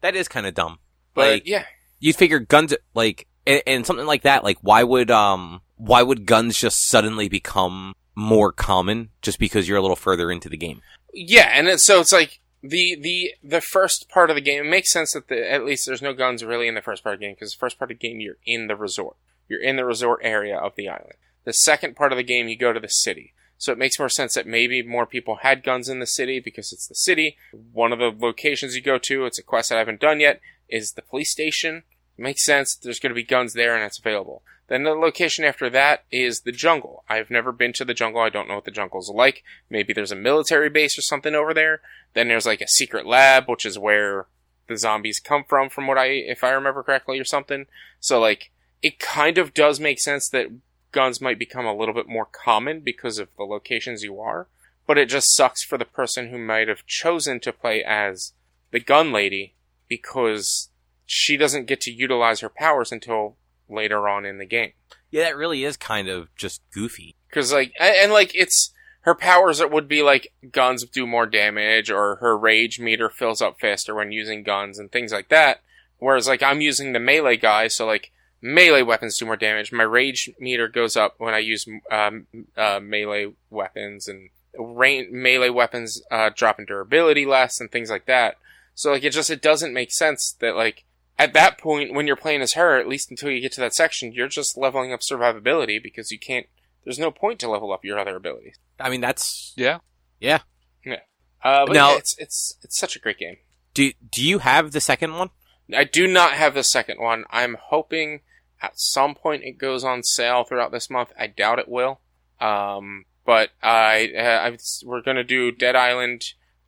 that is kind of dumb. But Like yeah, you'd figure guns like and, and something like that. Like why would um why would guns just suddenly become more common just because you're a little further into the game? yeah, and it, so it's like the the the first part of the game it makes sense that the, at least there's no guns really in the first part of the game because the first part of the game you're in the resort. You're in the resort area of the island. The second part of the game you go to the city. So it makes more sense that maybe more people had guns in the city because it's the city. One of the locations you go to, it's a quest that I haven't done yet, is the police station. It makes sense. There's going to be guns there and it's available. Then the location after that is the jungle. I've never been to the jungle. I don't know what the jungle's like. Maybe there's a military base or something over there. Then there's like a secret lab, which is where the zombies come from, from what I, if I remember correctly or something. So like, it kind of does make sense that guns might become a little bit more common because of the locations you are. But it just sucks for the person who might have chosen to play as the gun lady because she doesn't get to utilize her powers until later on in the game. Yeah, that really is kind of just goofy. Because like, and, and, like it's her powers that would be like guns do more damage, or her rage meter fills up faster when using guns and things like that. Whereas like I'm using the melee guy, so like melee weapons do more damage. My rage meter goes up when I use um, uh, melee weapons, and rain, melee weapons uh, drop in durability less, and things like that. So like it just it doesn't make sense that like at that point, when you're playing as her, at least until you get to that section, you're just leveling up survivability because you can't. There's no point to level up your other abilities. I mean, that's yeah, yeah, yeah. Uh, but now, yeah, it's it's it's such a great game. Do do you have the second one? I do not have the second one. I'm hoping at some point it goes on sale throughout this month. I doubt it will. Um, but I, uh, I we're gonna do Dead Island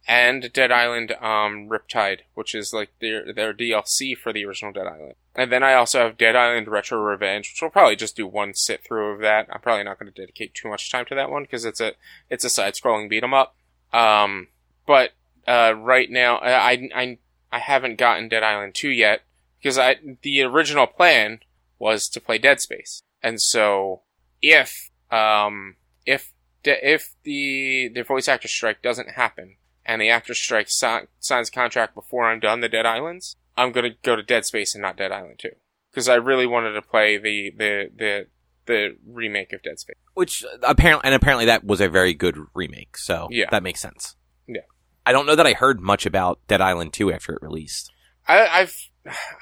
and Dead Island um, Riptide, which is like their their DLC for the original Dead Island. And then I also have Dead Island Retro Revenge, which we'll probably just do one sit through of that. I'm probably not going to dedicate too much time to that one because it's a it's a side scrolling beat 'em up. Um, but uh, right now I, I I haven't gotten Dead Island 2 yet because I the original plan was to play Dead Space, and so if um if if the the voice actor strike doesn't happen and the actor strike si- signs contract before I'm done the Dead Islands, I'm gonna go to Dead Space and not Dead Island 2 because I really wanted to play the the the the remake of Dead Space. Which apparently and apparently that was a very good remake, so yeah. that makes sense. Yeah. I don't know that I heard much about Dead Island 2 after it released. I, I've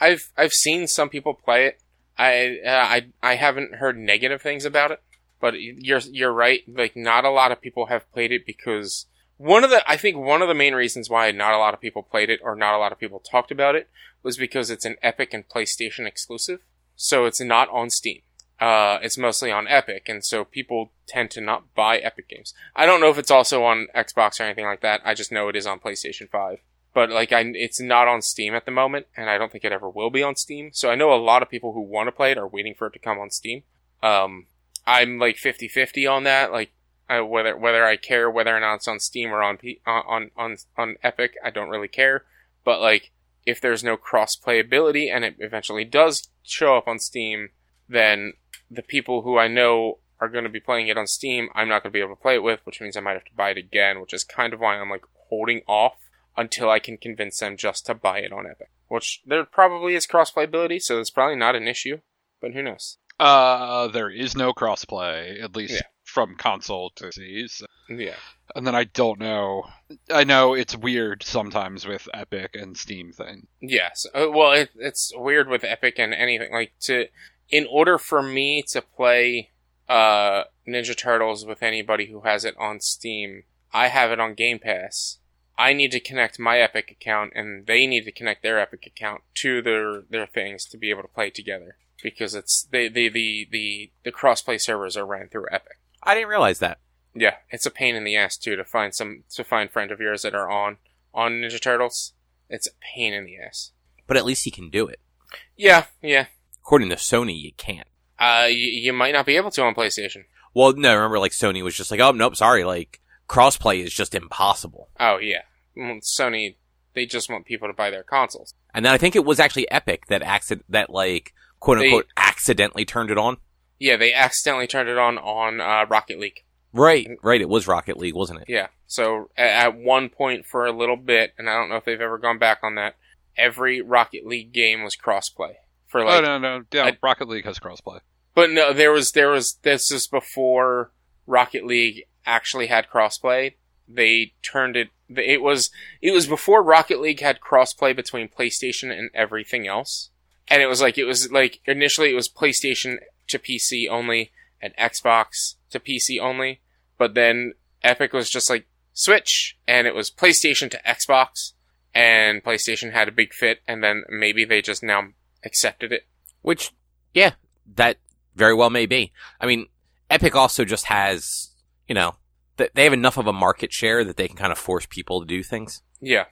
I've I've seen some people play it. I uh, I I haven't heard negative things about it, but you're you're right. Like not a lot of people have played it because one of the I think one of the main reasons why not a lot of people played it or not a lot of people talked about it was because it's an Epic and PlayStation exclusive. So it's not on Steam. Uh, it's mostly on Epic, and so people tend to not buy Epic games. I don't know if it's also on Xbox or anything like that. I just know it is on PlayStation 5. But like I, it's not on Steam at the moment, and I don't think it ever will be on Steam. So I know a lot of people who want to play it are waiting for it to come on Steam. Um, I'm like 50-50 on that. Like uh, whether whether I care whether or not it's on Steam or on P- on on on Epic, I don't really care. But like, if there's no cross playability and it eventually does show up on Steam, then the people who I know are going to be playing it on Steam, I'm not going to be able to play it with, which means I might have to buy it again, which is kind of why I'm like holding off until I can convince them just to buy it on Epic. Which there probably is cross playability, so it's probably not an issue, but who knows? Uh, there is no crossplay, at least Yeah. From console to PCs. Yeah. And then I don't know. I know it's weird sometimes with Epic and Steam thing. Yes. Uh, well, it, it's weird with Epic and anything like to. In order for me to play uh, Ninja Turtles with anybody who has it on Steam, I have it on Game Pass. I need to connect my Epic account, and they need to connect their Epic account to their their things to be able to play together because it's they the the the the crossplay servers are ran through Epic. I didn't realize that. Yeah, it's a pain in the ass too to find some to find friends of yours that are on on Ninja Turtles. It's a pain in the ass. But at least you can do it. Yeah, yeah. According to Sony, you can't. Uh, you, you might not be able to on PlayStation. Well, no, remember, like, Sony was just like, oh, nope, sorry, like, crossplay is just impossible. Oh yeah, Sony they just want people to buy their consoles. And then I think it was actually Epic that accident, that, like, quote They- unquote, accidentally turned it on. Yeah, they accidentally turned it on on uh, Rocket League. Right, right, it was Rocket League, wasn't it? Yeah, so at, at one point for a little bit, and I don't know if they've ever gone back on that. Every Rocket League game was crossplay for like oh no, no, yeah, I- Rocket League has crossplay. But no, there was there was this is before Rocket League actually had crossplay. They turned it It was it was before Rocket League had crossplay between PlayStation and everything else, and it was like it was like initially it was PlayStation to PC only and Xbox to PC only, but then Epic was just like Switch, and it was PlayStation to Xbox, and PlayStation had a big fit, and then maybe they just now accepted it. Which, yeah, that very well may be. I mean, Epic also just has, you know, they have enough of a market share that they can kind of force people to do things. Yeah.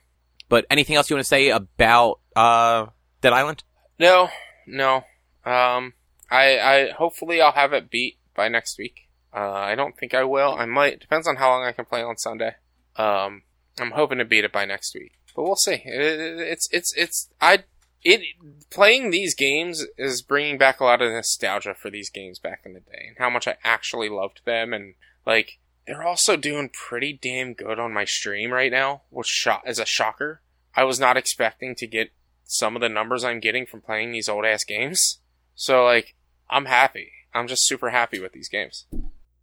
But anything else you want to say about uh, Dead Island? No, no. Um, I, I hopefully I'll have it beat by next week. Uh, I don't think I will. I might. Depends on how long I can play on Sunday. Um, I'm hoping to beat it by next week, but we'll see. It, it, it's it's it's I it playing these games is bringing back a lot of nostalgia for these games back in the day and how much I actually loved them and like they're also doing pretty damn good on my stream right now, which shot is a shocker. I was not expecting to get some of the numbers I'm getting from playing these old ass games. So like I'm happy. I'm just super happy with these games.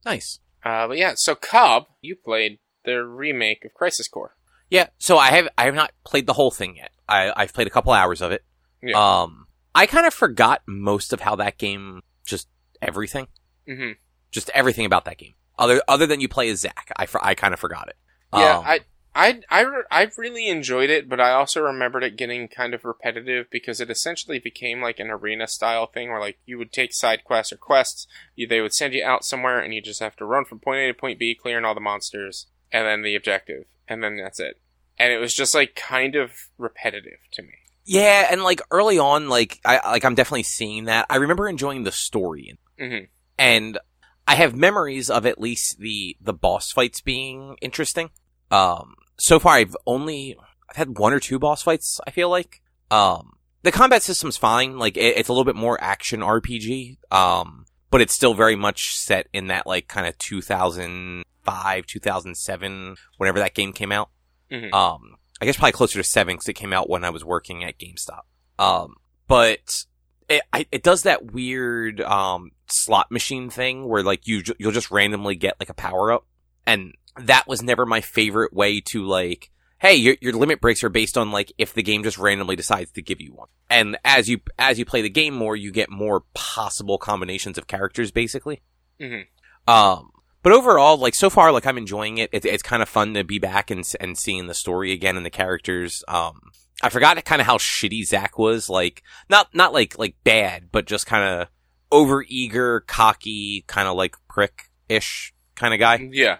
Nice. Uh, but yeah, so Cobb, you played the remake of Crisis Core. Yeah, so I have I have not played the whole thing yet. I I've played a couple hours of it. Yeah. Um, I kind of forgot most of how that game, just everything, hmm just everything about that game. Other other than you play as Zack, I I kind of forgot it. Yeah, Um, I, I, I, I really enjoyed it, but I also remembered it getting kind of repetitive because it essentially became like an arena style thing where like you would take side quests or quests, you, they would send you out somewhere and you just have to run from point A to point B, clearing all the monsters, and then the objective, and then that's it. And it was just like kind of repetitive to me. Yeah, and like early on, like I like I'm definitely seeing that. I remember enjoying the story, hmm and I have memories of at least the the boss fights being interesting. Um, so far I've only I've had one or two boss fights. I feel like um the combat system's fine. Like it, it's a little bit more action RPG. Um, but it's still very much set in that like kind of 2005, 2007, whenever that game came out. Mhm. Um, I guess probably closer to seven because it came out when I was working at GameStop. Um, but it I, it does that weird um slot machine thing where like you ju- you'll just randomly get like a power up, and that was never my favorite way to like. Hey, your your limit breaks are based on like if the game just randomly decides to give you one, and as you as you play the game more, you get more possible combinations of characters, basically. Mhm. Um, but overall, like so far, like I'm enjoying it. It's it's kind of fun to be back and and seeing the story again and the characters. Um, I forgot kind of how shitty Zack was. Like not not like like bad, but just kind of over eager, cocky, kind of like prick ish kind of guy. Yeah.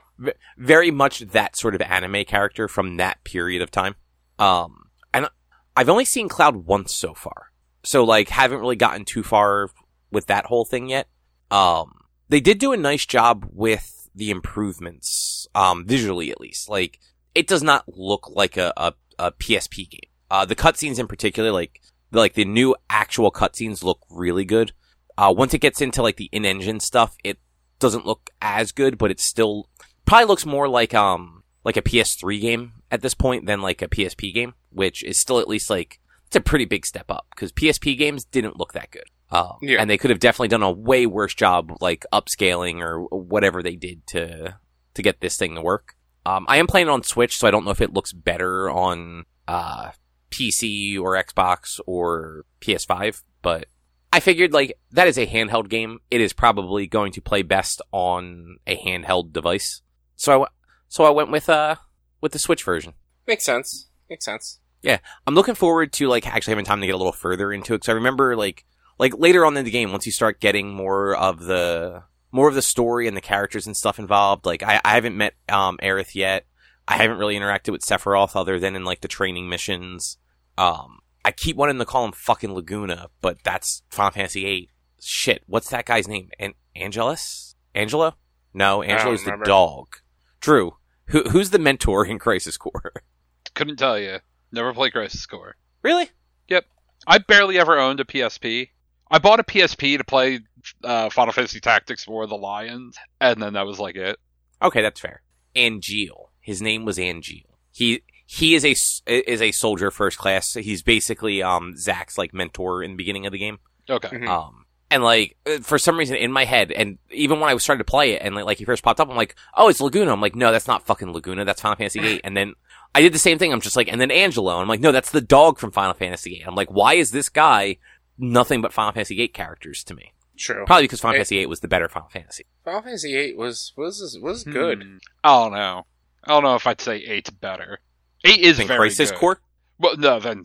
Very much that sort of anime character from that period of time. Um, and I've only seen Cloud once so far, so like haven't really gotten too far with that whole thing yet. Um, they did do a nice job with the improvements, um, visually at least. Like, it does not look like a, a, a PSP game. Uh, the cutscenes in particular, like, like the new actual cutscenes look really good. Uh, once it gets into like the in-engine stuff, it doesn't look as good, but it still probably looks more like, um, like a PS3 game at this point than like a PSP game, which is still at least like, it's a pretty big step up because PSP games didn't look that good. Um, Yeah. and they could have definitely done a way worse job, like upscaling or whatever they did to to get this thing to work. Um, I am playing it on Switch, so I don't know if it looks better on uh, PC or Xbox or PS5, but I figured like that is a handheld game. It is probably going to play best on a handheld device. So I w- so I went with uh with the Switch version. Makes sense. Makes sense. Yeah, I'm looking forward to like actually having time to get a little further into it because I remember like like later on in the game once you start getting more of the more of the story and the characters and stuff involved. Like I, I haven't met um Aerith yet. I haven't really interacted with Sephiroth other than in like the training missions. Um, I keep wanting to call him fucking Laguna, but that's Final Fantasy VIII. Shit, what's that guy's name? An- Angelus? Angelo? No, don't Angelo's the dog. Drew, who who's the mentor in Crisis Core? Couldn't tell you. Never played Crisis Core. really? Yep. I barely ever owned a PSP. I bought a PSP to play uh, Final Fantasy Tactics War of the Lions, and then that was like it. Okay, that's fair. Angeal. His name was Angeal. He he is a s- is a soldier first class. He's basically um Zack's like mentor in the beginning of the game. Okay. Mhm. Um and like uh, for some reason in my head, and even when I was starting to play it, and like, like he first popped up, I'm like, oh, it's Laguna. I'm like, no, that's not fucking Laguna. That's Final Fantasy VIII. And then I did the same thing. I'm just like, and then Angelo. I'm like, no, that's the dog from Final Fantasy VIII. I'm like, why is this guy nothing but Final Fantasy VIII characters to me? True. Probably because Final It- Fantasy VIII was the better Final Fantasy. Final Fantasy VIII was was was good. Hmm. I don't know. I don't know if I'd say eight's better. Eight is Think very Crisis good. Core? Well, no, then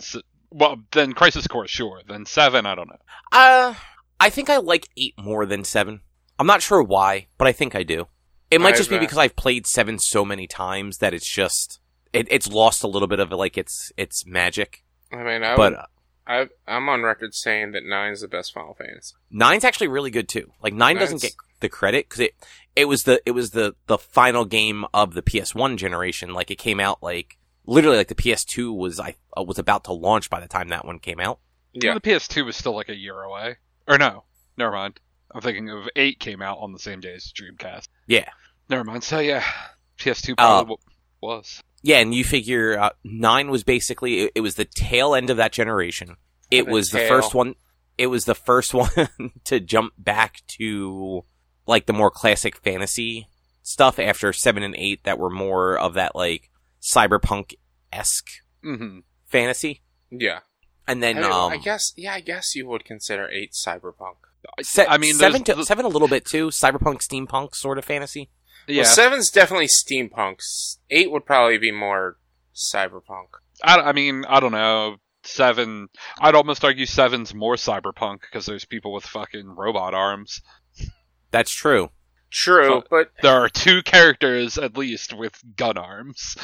well, then Crisis Core, sure. Then seven, I don't know. Uh, I think I like eight more than seven. I'm not sure why, but I think I do. It might just be uh, because I've played seven so many times that it's just it, it's lost a little bit of like its its magic. I mean, I But would, uh, I I'm on record saying that nine's the best Final Fantasy. nine's actually really good too. Like nine doesn't get the credit because it it was the it was the the final game of the PS1 generation. Like it came out like literally like the PS2 was I uh, was about to launch by the time that one came out. Yeah, The PS2 was still like a year away. Or no, never mind. I'm thinking of eight came out on the same day as Dreamcast. Yeah. Never mind. So yeah, PS2 probably Uh, w- was. Yeah, and you figure uh, nine was basically it, it was the tail end of that generation. It The was the first one. It was the first one to jump back to like the more classic fantasy stuff after seven and eight that were more of that like cyberpunk esque hmm fantasy. yeah. And then I, mean, um, I guess yeah, I guess you would consider eight cyberpunk. se- I mean, seven to, the- seven a little bit too. Cyberpunk, steampunk sort of fantasy. Yeah, Well, seven's definitely steampunk. Eight would probably be more cyberpunk. I, I mean, I don't know. Seven. I'd almost argue seven's more cyberpunk because there's people with fucking robot arms. That's true. True, Fu- but There are two characters at least with gun arms.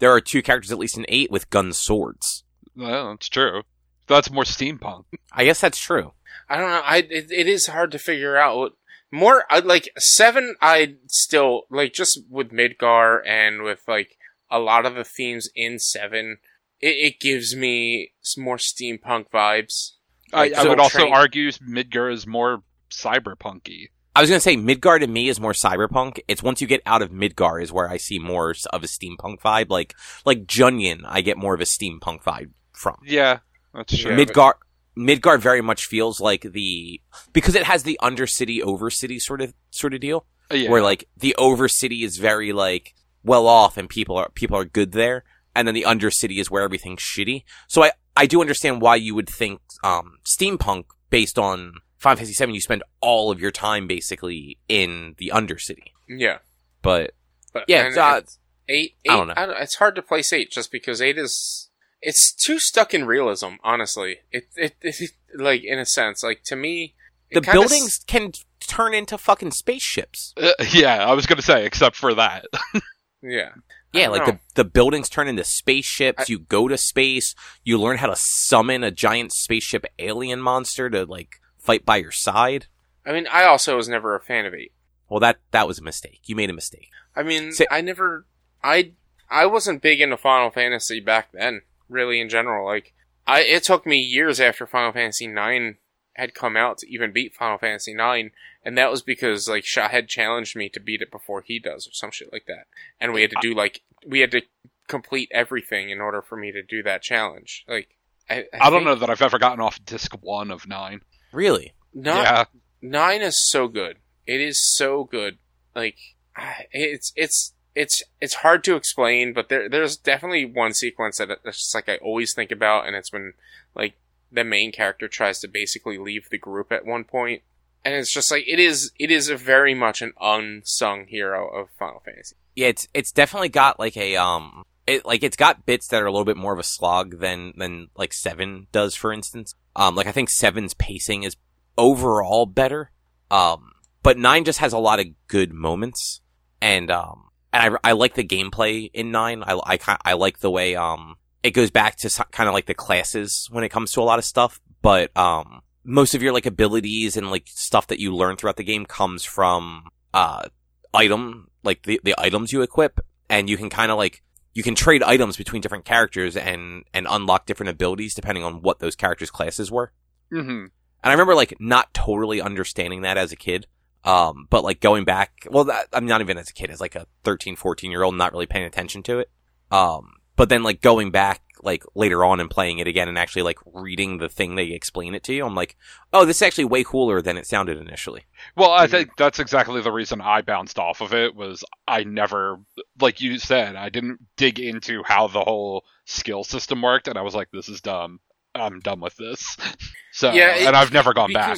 There are two characters at least in eight with gun swords. Well, that's true. That's more steampunk. I guess that's true. I don't know. I it, it is hard to figure out more. I like seven. I still like just with Midgar and with like a lot of the themes in seven. It, it gives me some more steampunk vibes. I, Like, I so would also train- argue Midgar is more cyberpunky. I was gonna say Midgar to me is more cyberpunk. It's once you get out of Midgar is where I see more of a steampunk vibe. Like like Junon, I get more of a steampunk vibe from. Yeah, that's true. Midgar Midgar very much feels like the because it has the undercity overcity sort of sort of deal. yeah. Where like the overcity is very like well off and people are people are good there. And then the undercity is where everything's shitty. So I, I do understand why you would think um steampunk based on Final Fantasy VII, you spend all of your time basically in the undercity. Yeah, But but Yeah, and uh, it's- eight. eight I don't know. it's hard to place eight just because eight is it's too stuck in realism. Honestly, it it, it like in a sense like to me the kinda buildings can turn into fucking spaceships. Uh, yeah, I was gonna say, except for that. yeah. Yeah, like know. the the buildings turn into spaceships. I- you go to space. You learn how to summon a giant spaceship alien monster to like fight by your side. I mean, I also was never a fan of eight. Well, that that was a mistake. You made a mistake. I mean, Say- I never, I, I wasn't big into Final Fantasy back then. Really, in general, like, I it took me years after Final Fantasy nine had come out to even beat Final Fantasy nine, and that was because like Shahid challenged me to beat it before he does, or some shit like that, and we had to do like we had to complete everything in order for me to do that challenge. Like, I, I don't think know that I've ever gotten off disc one of nine. Really? Not, yeah, nine is so good. It is so good. Like it's it's it's it's hard to explain, but there there's definitely one sequence that it's just like I always think about, and it's when like the main character tries to basically leave the group at one point, and it's just like it is it is a very much an unsung hero of Final Fantasy. Yeah, it's it's definitely got like a um, it like it's got bits that are a little bit more of a slog than than like seven does, for instance. Um, like I think seven's pacing is overall better. Um, but nine just has a lot of good moments, and um, and I I like the gameplay in nine. I I I like the way um it goes back to kind of like the classes when it comes to a lot of stuff, but um most of your like abilities and like stuff that you learn throughout the game comes from uh item like the the items you equip and you can kind of like you can trade items between different characters and and unlock different abilities depending on what those characters classes were. Hmm and i remember like not totally understanding that as a kid um but like going back well that, i'm not even as a kid as like a 13 14 year old not really paying attention to it. Um but then like going back like later on and playing it again and actually like reading the thing they explain it to you, I'm like, oh, this is actually way cooler than it sounded initially. Well, I think that's exactly the reason I bounced off of it was I never, like you said, I didn't dig into how the whole skill system worked, and I was like, this is dumb. I'm done with this. So, Yeah, it- and I've never gone back.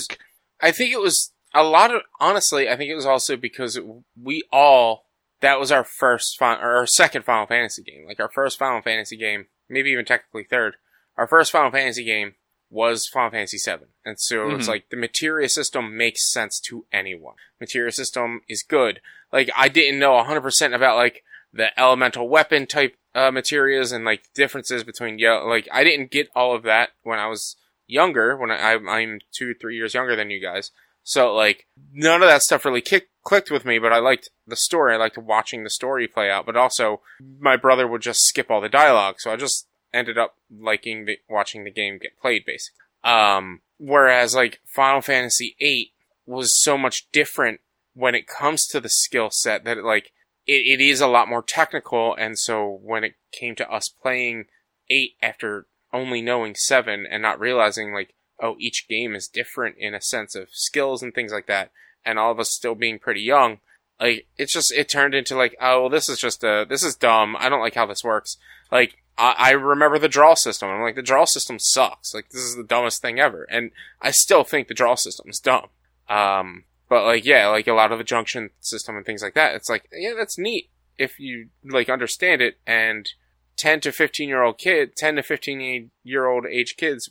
I think it was a lot of honestly. I think it was also because we all that was our first fin- or our second Final Fantasy game. Like our first Final Fantasy game, maybe even technically third. Our first Final Fantasy game was Final Fantasy VII, and so it's Mhm. like the materia system makes sense to anyone. Materia system is good. Like I didn't know 100% about like the elemental weapon type uh, materias and like differences between yellow. Like I didn't get all of that when I was younger. When I, I'm two, three years younger than you guys. So like none of that stuff really kick, clicked with me. But I liked the story. I liked watching the story play out. But also my brother would just skip all the dialogue, so I just ended up liking the, watching the game get played basically. Um, whereas like Final Fantasy VIII was so much different when it comes to the skill set that like it, it is a lot more technical and so when it came to us playing 8 after only knowing 7 and not realizing like oh each game is different in a sense of skills and things like that and all of us still being pretty young like it's just it turned into like oh well this is just a this is dumb. I don't like how this works. Like I, I remember the draw system. I'm like the draw system sucks. Like this is the dumbest thing ever. And i still think the draw system is dumb. Um but like yeah like a lot of the junction system and things like that it's like yeah that's neat if you like understand it. And 10 to 15 year old kid 10 to 15 year old age kids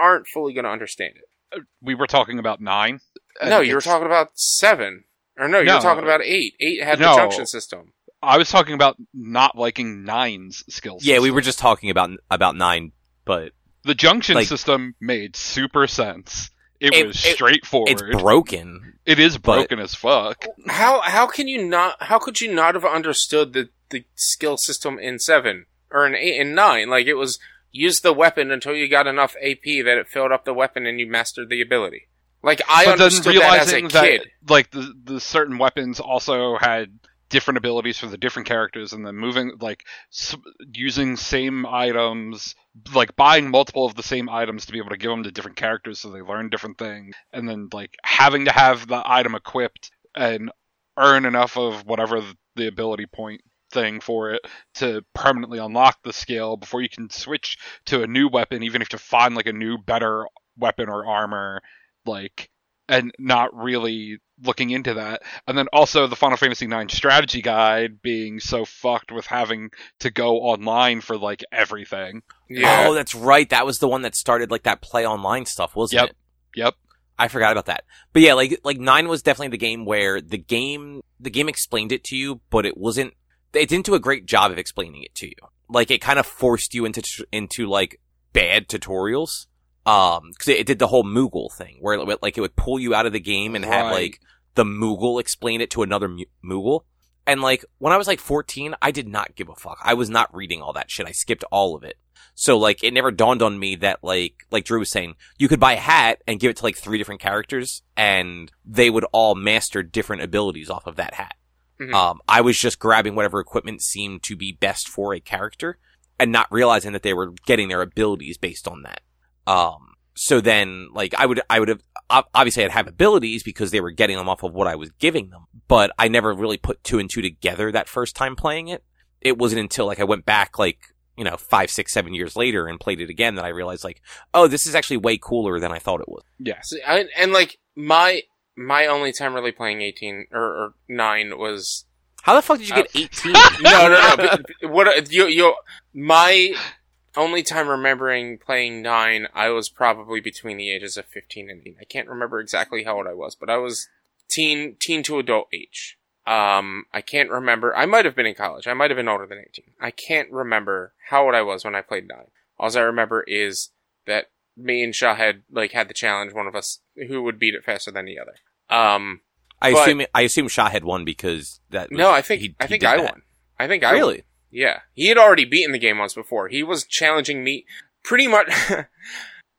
aren't aren't fully going to understand it uh, We were talking about nine. no you were talking about 7 or no you No. were talking about 8 8 had No. the junction system I was talking about not liking nine's skill Yeah, we were just talking about about nine, but The junction like- system made super sense. It, It- was it- straightforward. it's broken. it is but- broken as fuck. how how can you not how could you not have understood the the skill system in 7 or in 8 and 9 like it was use the weapon until you got enough AP that it filled up the weapon and you mastered the ability. Like I but understood that as a realizing that, kid. like the the certain weapons also had different abilities for the different characters, and then moving like s- using same items, like buying multiple of the same items to be able to give them to different characters so they learn different things, and then like having to have the item equipped and earn enough of whatever the ability point thing for it to permanently unlock the skill before you can switch to a new weapon even if you find like a new better weapon or armor like and not really looking into that and then also the final fantasy 9 strategy guide being so fucked with having to go online for like everything yeah Oh, that's right. That was the one that started like that play online stuff, wasn't it? Yep. it? yep I forgot about that. But yeah, like like nine was definitely the game where the game the game explained it to you, but it wasn't. It didn't do a great job of explaining it to you. Like it kind of forced you into into like bad tutorials. Um, because it, it did the whole Moogle thing where it, would- like it would pull you out of the game and have like the Moogle explain it to another Moogle. And like when I was like 14, I did not give a fuck. I was not reading all that shit. I skipped all of it. So like it never dawned on me that like like Drew was saying, you could buy a hat and give it to like three different characters and they would all master different abilities off of that hat. Mhm. Um I was just grabbing whatever equipment seemed to be best for a character and not realizing that they were getting their abilities based on that. Um so then like I would I would have obviously I'd have abilities because they were getting them off of what I was giving them, but I never really put two and two together that first time playing it. It wasn't until like I went back like you know five, six, seven years later and played it again that I realized like, oh, this is actually way cooler than I thought it was. yes I, and like my my only time really playing 18 or, or 9 was How the fuck did you Uh, get eighteen? no no no. But- but what you you my only time remembering playing 9 I was probably between the ages of 15 and 18 I can't remember exactly how old I was but I was teen teen to adult age. Um I can't remember. I might have been in college. I might have been older than 18 I can't remember how old I was when I played 9 all I remember is that me and Shaw had like had the challenge one of us who would beat it faster than the other um I But- assume I assume Shahid won because that. Was, no I think he- I think I that. won I think I won. Really? Yeah, he had already beaten the game once before. He was challenging me pretty much.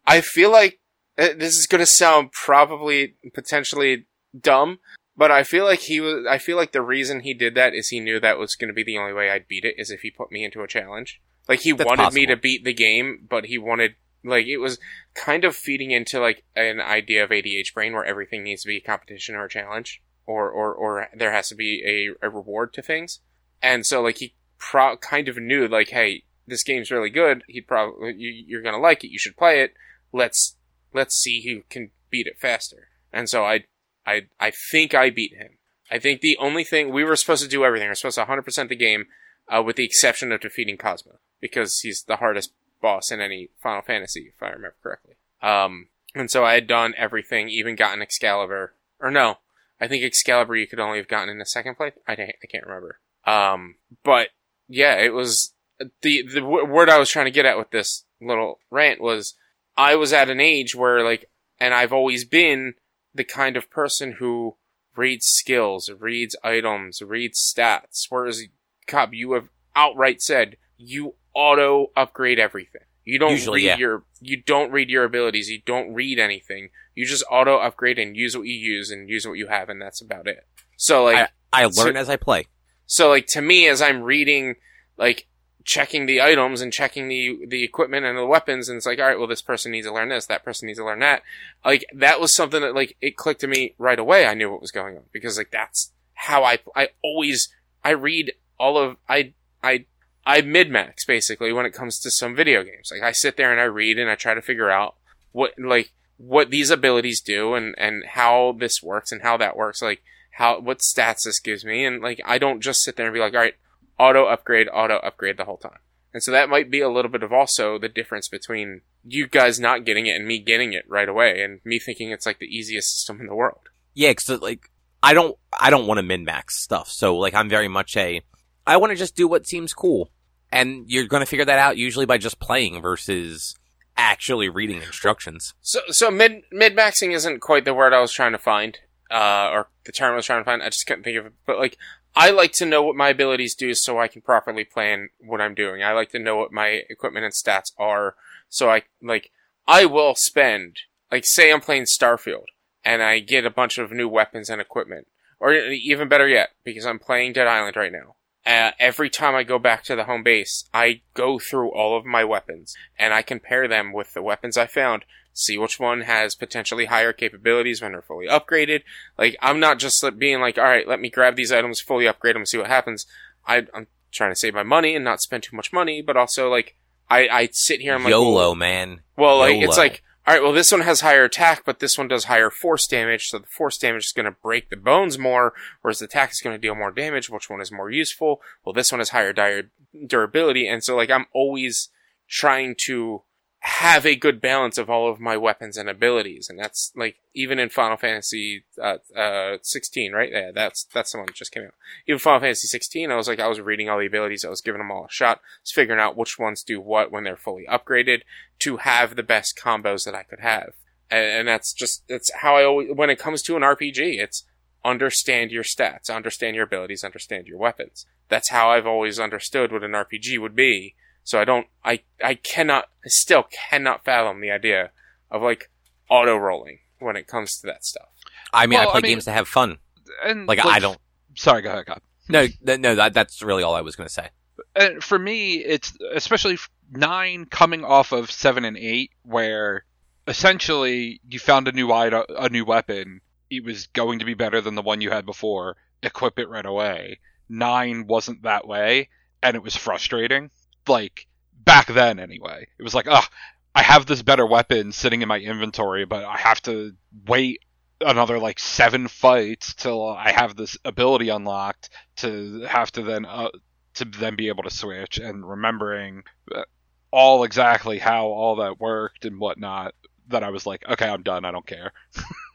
I feel like uh, this is going to sound probably potentially dumb, But I feel like he was. I feel like the reason he did that is he knew that was going to be the only way I'd beat it is if he put me into a challenge. Like he That's wanted me to beat the game, but he wanted like it was kind of feeding into like an idea of ADH brain where everything needs to be a competition or a challenge, or or or there has to be a, a reward to things. And so like he pro- kind of knew like, hey, this game's really good. He'd probably you, you're gonna like it. You should play it. Let's let's see who can beat it faster. And so I I I think I beat him. I think the only thing we were supposed to do everything. We are supposed to 100% the game, uh, with the exception of defeating Ozma because he's the hardest boss in any Final Fantasy, if I remember correctly. Um, and so I had done everything, even gotten Excalibur. Or no, I think Excalibur you could only have gotten in the second play. I can't, I can't remember. Um, but yeah, it was the the w- word I was trying to get at with this little rant was I was at an age where like, and I've always been the kind of person who reads skills, reads items, reads stats. Whereas, Cobb, you have outright said you auto upgrade everything. You don't Usually, read yeah. your you don't read your abilities. You don't read anything. You just auto upgrade and use what you use and use what you have, and that's about it. So like, I So- learn as I play. so like to me, as I'm reading, like checking the items and checking the the equipment and the weapons, and it's like, all right, well, this person needs to learn this, that person needs to learn that. Like that was something that like it clicked to me right away. I knew what was going on because like that's how I I always I read all of I I I mid max basically when it comes to some video games. Like I sit there and I read and I try to figure out what like what these abilities do and and how this works and how that works. Like how what stats this gives me and like I don't just sit there and be like, all right, auto upgrade, auto upgrade the whole time. And so that might be a little bit of also the difference between you guys not getting it and me getting it right away and me thinking it's like the easiest system in the world. Yeah, cause like I don't I don't want to min max stuff. So like I'm very much a I want to just do what seems cool, and you're going to figure that out usually by just playing versus actually reading instructions. So so mid mid maxing isn't quite the word I was trying to find, uh, or the term I was trying to find. I just couldn't think of it. But like, I like to know what my abilities do so I can properly plan what I'm doing. I like to know what my equipment and stats are, so I like I will spend like say I'm playing Starfield and I get a bunch of new weapons and equipment, or even better yet, because I'm playing Dead Island right now. Uh, every time I go back to the home base, I go through all of my weapons and I compare them with the weapons I found see which one has potentially higher capabilities when they're fully upgraded. Like, I'm not just being like, all right, let me grab these items, fully upgrade them, see what happens. I, I'm trying to save my money and not spend too much money, but also like, I, I sit here I'm like, YOLO, man. well, like YOLO. it's like, all right, well, this one has higher attack, but this one does higher force damage, so the force damage is going to break the bones more, whereas the attack is going to deal more damage. Which one is more useful? Well, this one has higher di- durability, and so like I'm always trying to have a good balance of all of my weapons and abilities, and that's like even in Final Fantasy uh, uh, 16, right? Yeah, that's that's the one that just came out. Even Final Fantasy 16, I was like, I was reading all the abilities, I was giving them all a shot, was figuring out which ones do what when they're fully upgraded to have the best combos that I could have. And, and that's just, that's how I always, when it comes to an RPG, it's understand your stats, understand your abilities, understand your weapons. That's how I've always understood what an RPG would be. So I don't, I, I cannot, I still cannot fathom the idea of like auto rolling when it comes to that stuff. I mean, Well, I play I mean- games to have fun. And Like, I don't. Sorry, go ahead, God. No, th- no, that, that's really all I was going to say. And for me, it's especially nine coming off of seven and eight, where essentially you found a new item, a new weapon. It was going to be better than the one you had before. Equip it right away. Nine wasn't that way, and it was frustrating. Like back then, anyway, it was like, ah, I have this better weapon sitting in my inventory, but I have to wait another like seven fights till I have this ability unlocked to have to then uh, to then be able to switch and remembering uh, all exactly how all that worked and whatnot. That I was like, okay, I'm done. I don't care.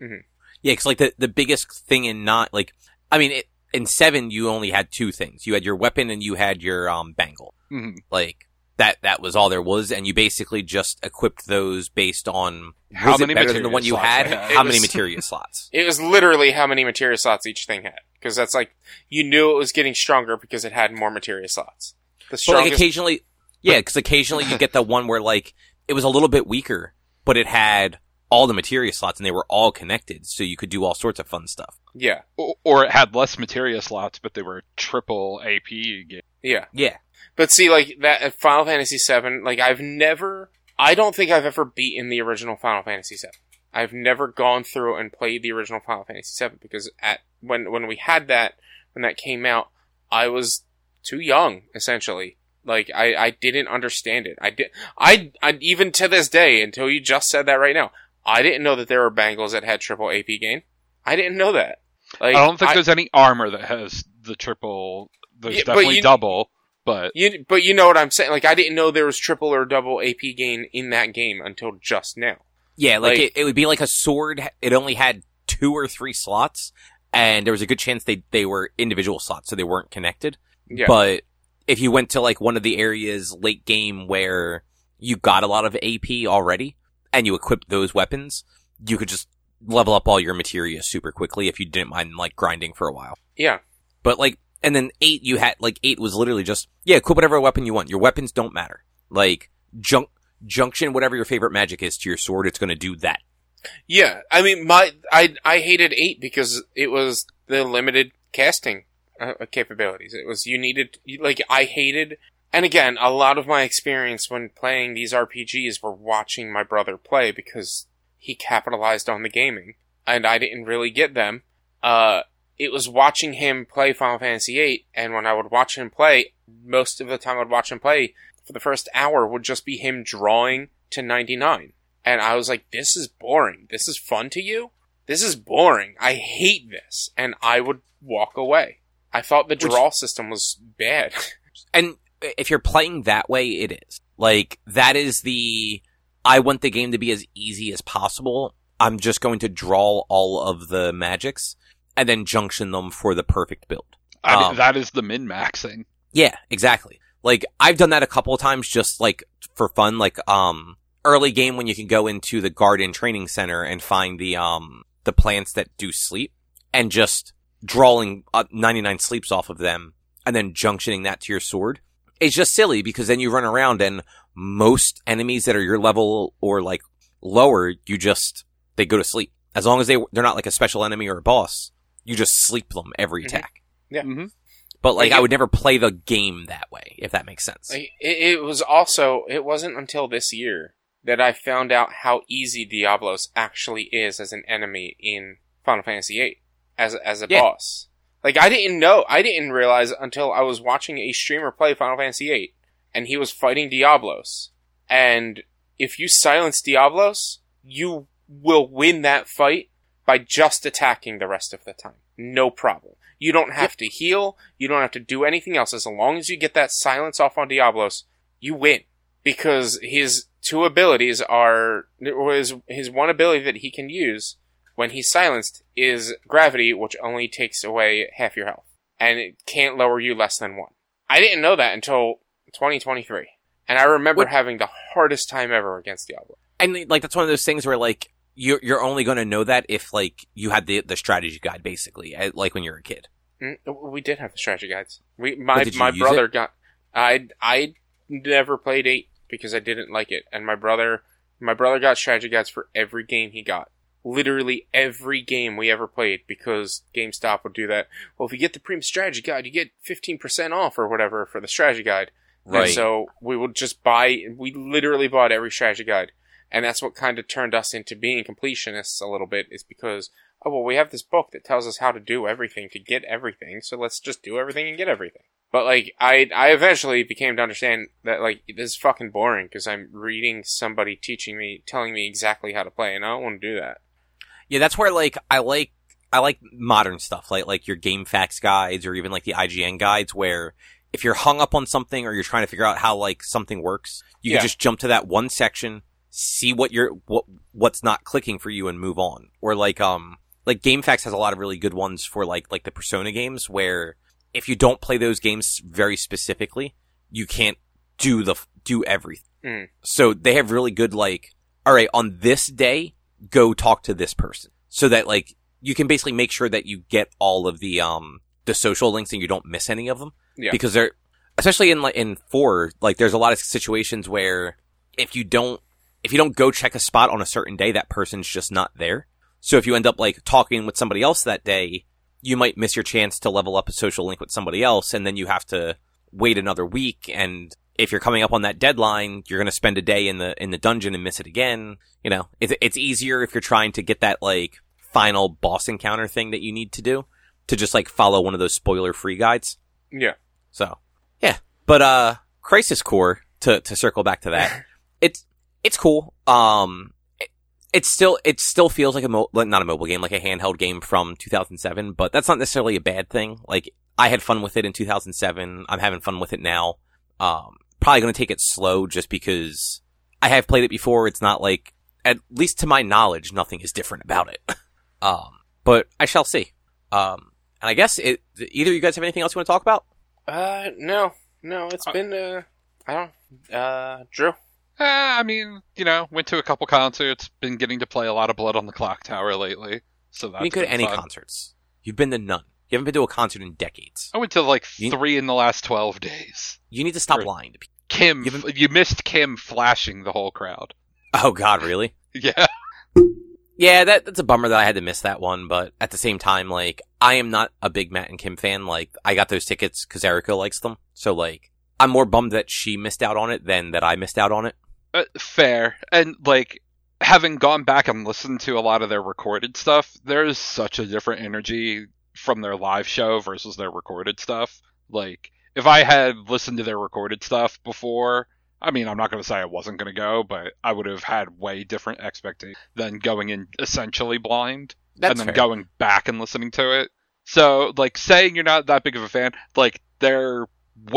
Yeah, because like the the biggest thing in not like, I mean, it, in seven you only had two things. You had your weapon and you had your um bangle. Mhm. Like that that was all there was, and you basically just equipped those based on How was many better than the one you had? had. How It many was- materia slots? It was literally how many materia slots each thing had. Because that's like, you knew it was getting stronger because it had more materia slots. The But like occasionally, yeah, because occasionally you get the one where like it was a little bit weaker, but it had all the materia slots and they were all connected, so you could do all sorts of fun stuff. Yeah, O- Or it had less materia slots, but they were triple AP games. yeah. Yeah. But see, like that uh, Final Fantasy VII, like I've never, I don't think I've ever beaten the original Final Fantasy VII. I've never gone through and played the original Final Fantasy VII because at when when we had that when that came out, I was too young essentially. Like I, I didn't understand it. I did. I, I even to this day, until you just said that right now, I didn't know that there were bangles that had triple AP gain. I didn't know that. Like I don't think there's any armor that has the triple. There's Yeah, but definitely you- double, but You, but you know what I'm saying? Like, I didn't know there was triple or double AP gain in that game until just now. Yeah, like, Like- it, it would be like a sword. It only had two or three slots, and there was a good chance they they were individual slots, so they weren't connected. Yeah. But if you went to like one of the areas late game where you got a lot of AP already, and you equipped those weapons, you could just level up all your materia super quickly if you didn't mind like grinding for a while. yeah. But like, and then eight, you had like eight was literally just yeah, equip whatever weapon you want. Your weapons don't matter. Like junk junction, whatever your favorite magic is to your sword, it's going to do that. Yeah. I mean, my, I, I hated 8 because it was the limited casting uh, capabilities. It was, you needed, like, I hated, and again, a lot of my experience when playing these RPGs were watching my brother play because he capitalized on the gaming, and I didn't really get them. Uh, it was watching him play Final Fantasy VIII, and when I would watch him play, most of the time I'd watch him play, for the first hour would just be him drawing to 99. And I was like, this is boring. This is fun to you? This is boring. I hate this. And I would walk away. I thought the Which- draw system was bad. And if you're playing that way, it is. Like, that is the, I want the game to be as easy as possible. I'm just going to draw all of the magics and then junction them for the perfect build. I Um, that is the min maxing. Yeah, exactly. Like, I've done that a couple of times just like for fun, like, um, early game when you can go into the garden training center and find the, um, the plants that do sleep and just drawing uh, 99 sleeps off of them and then junctioning that to your sword. It's just silly because then you run around and most enemies that are your level or like lower, you just, they go to sleep. As long as they, they're not like a special enemy or a boss, you just sleep them every Mhm. attack. Yeah. Mhm. But like, Like I would never play the game that way, if that makes sense. Like, it, it was also, it wasn't until this year that I found out how easy Diablos actually is as an enemy in Final Fantasy VIII as, a- as a Yeah. boss. Like, I didn't know, I didn't realize until I was watching a streamer play Final Fantasy VIII and he was fighting Diablos. And if you silence Diablos, you will win that fight by just attacking the rest of the time. No problem. You don't have to heal. You don't have to do anything else. As long as you get that silence off on Diablos, you win. Because his two abilities are, or his, his one ability that he can use when he's silenced is gravity, which only takes away half your health. And it can't lower you less than one. I didn't know that until 2023. And I remember What- having the hardest time ever against Diablo. and like that's one of those things where like you're you're only going to know that if like you had the the strategy guide basically, like when you're a kid. Mm, We did have the strategy guides. We my my brother got I I never played eight because I didn't like it, and my brother my brother got strategy guides for every game he got. Literally every game we ever played because GameStop would do that. Well, if you get the premium strategy guide, you get fifteen percent off or whatever for the strategy guide. And so we would just buy. We literally bought every strategy guide, and that's what kind of turned us into being completionists a little bit. Is because oh well, we have this book that tells us how to do everything to get everything, so let's just do everything and get everything. But like I, I eventually became to understand that like this is fucking boring because I'm reading somebody teaching me, telling me exactly how to play, and I don't want to do that. Yeah, that's where like I like I like modern stuff like like your GameFAQs guides or even like the IGN guides where if you're hung up on something or you're trying to figure out how like something works, you Yeah. can just jump to that one section, see what you're what what's not clicking for you and move on. Or like um like GameFAQs has a lot of really good ones for like like the Persona games where if you don't play those games very specifically, you can't do the do everything. Mm. So they have really good like all right, on this day, go talk to this person. So that like you can basically make sure that you get all of the um the social links and you don't miss any of them. Yeah. Because they're especially in like in four, like there's a lot of situations where if you don't if you don't go check a spot on a certain day, that person's just not there. So if you end up like talking with somebody else that day, you might miss your chance to level up a social link with somebody else, and then you have to wait another week. And if you're coming up on that deadline, you're going to spend a day in the in the dungeon and miss it again. You know, it's it's easier if you're trying to get that like final boss encounter thing that you need to do to just like follow one of those spoiler free guides. Yeah. So yeah, but uh, Crisis Core to to circle back to that, it's it's cool. Um, it, it's still it still feels like a mo- not a mobile game, like a handheld game from 2007, but that's not necessarily a bad thing. Like I had fun with it in 2007. I'm having fun with it now. Um, probably going to take it slow just because I have played it before. It's not like, at least to my knowledge, nothing is different about it. um, but I shall see. Um, and I guess it, either you guys have anything else you want to talk about? Uh, no, no. It's Uh, been uh, I don't. Uh, Drew. Uh, I mean, you know, went to a couple concerts. Been getting to play a lot of Blood on the Clocktower lately, so that's you can go to any fun. concerts. You've been to none. You haven't been to a concert in decades. I went to like You- three in the last twelve days. You need to stop Or- lying to people. Kim, You you missed Kim flashing the whole crowd. Oh God, really? Yeah, Yeah, that that's a bummer that I had to miss that one. But at the same time, like I am not a big Matt and Kim fan. Like I got those tickets because Erica likes them. So like I'm more bummed that she missed out on it than that I missed out on it. uh, fair. And like having gone back and listened to a lot of their recorded stuff, there is such a different energy from their live show versus their recorded stuff. Like if I had listened to their recorded stuff before, I mean, I'm not going to say I wasn't going to go, but I would have had way different expectations than going in essentially blind That's and then fair. going back and listening to it. So, like saying you're not that big of a fan, like they're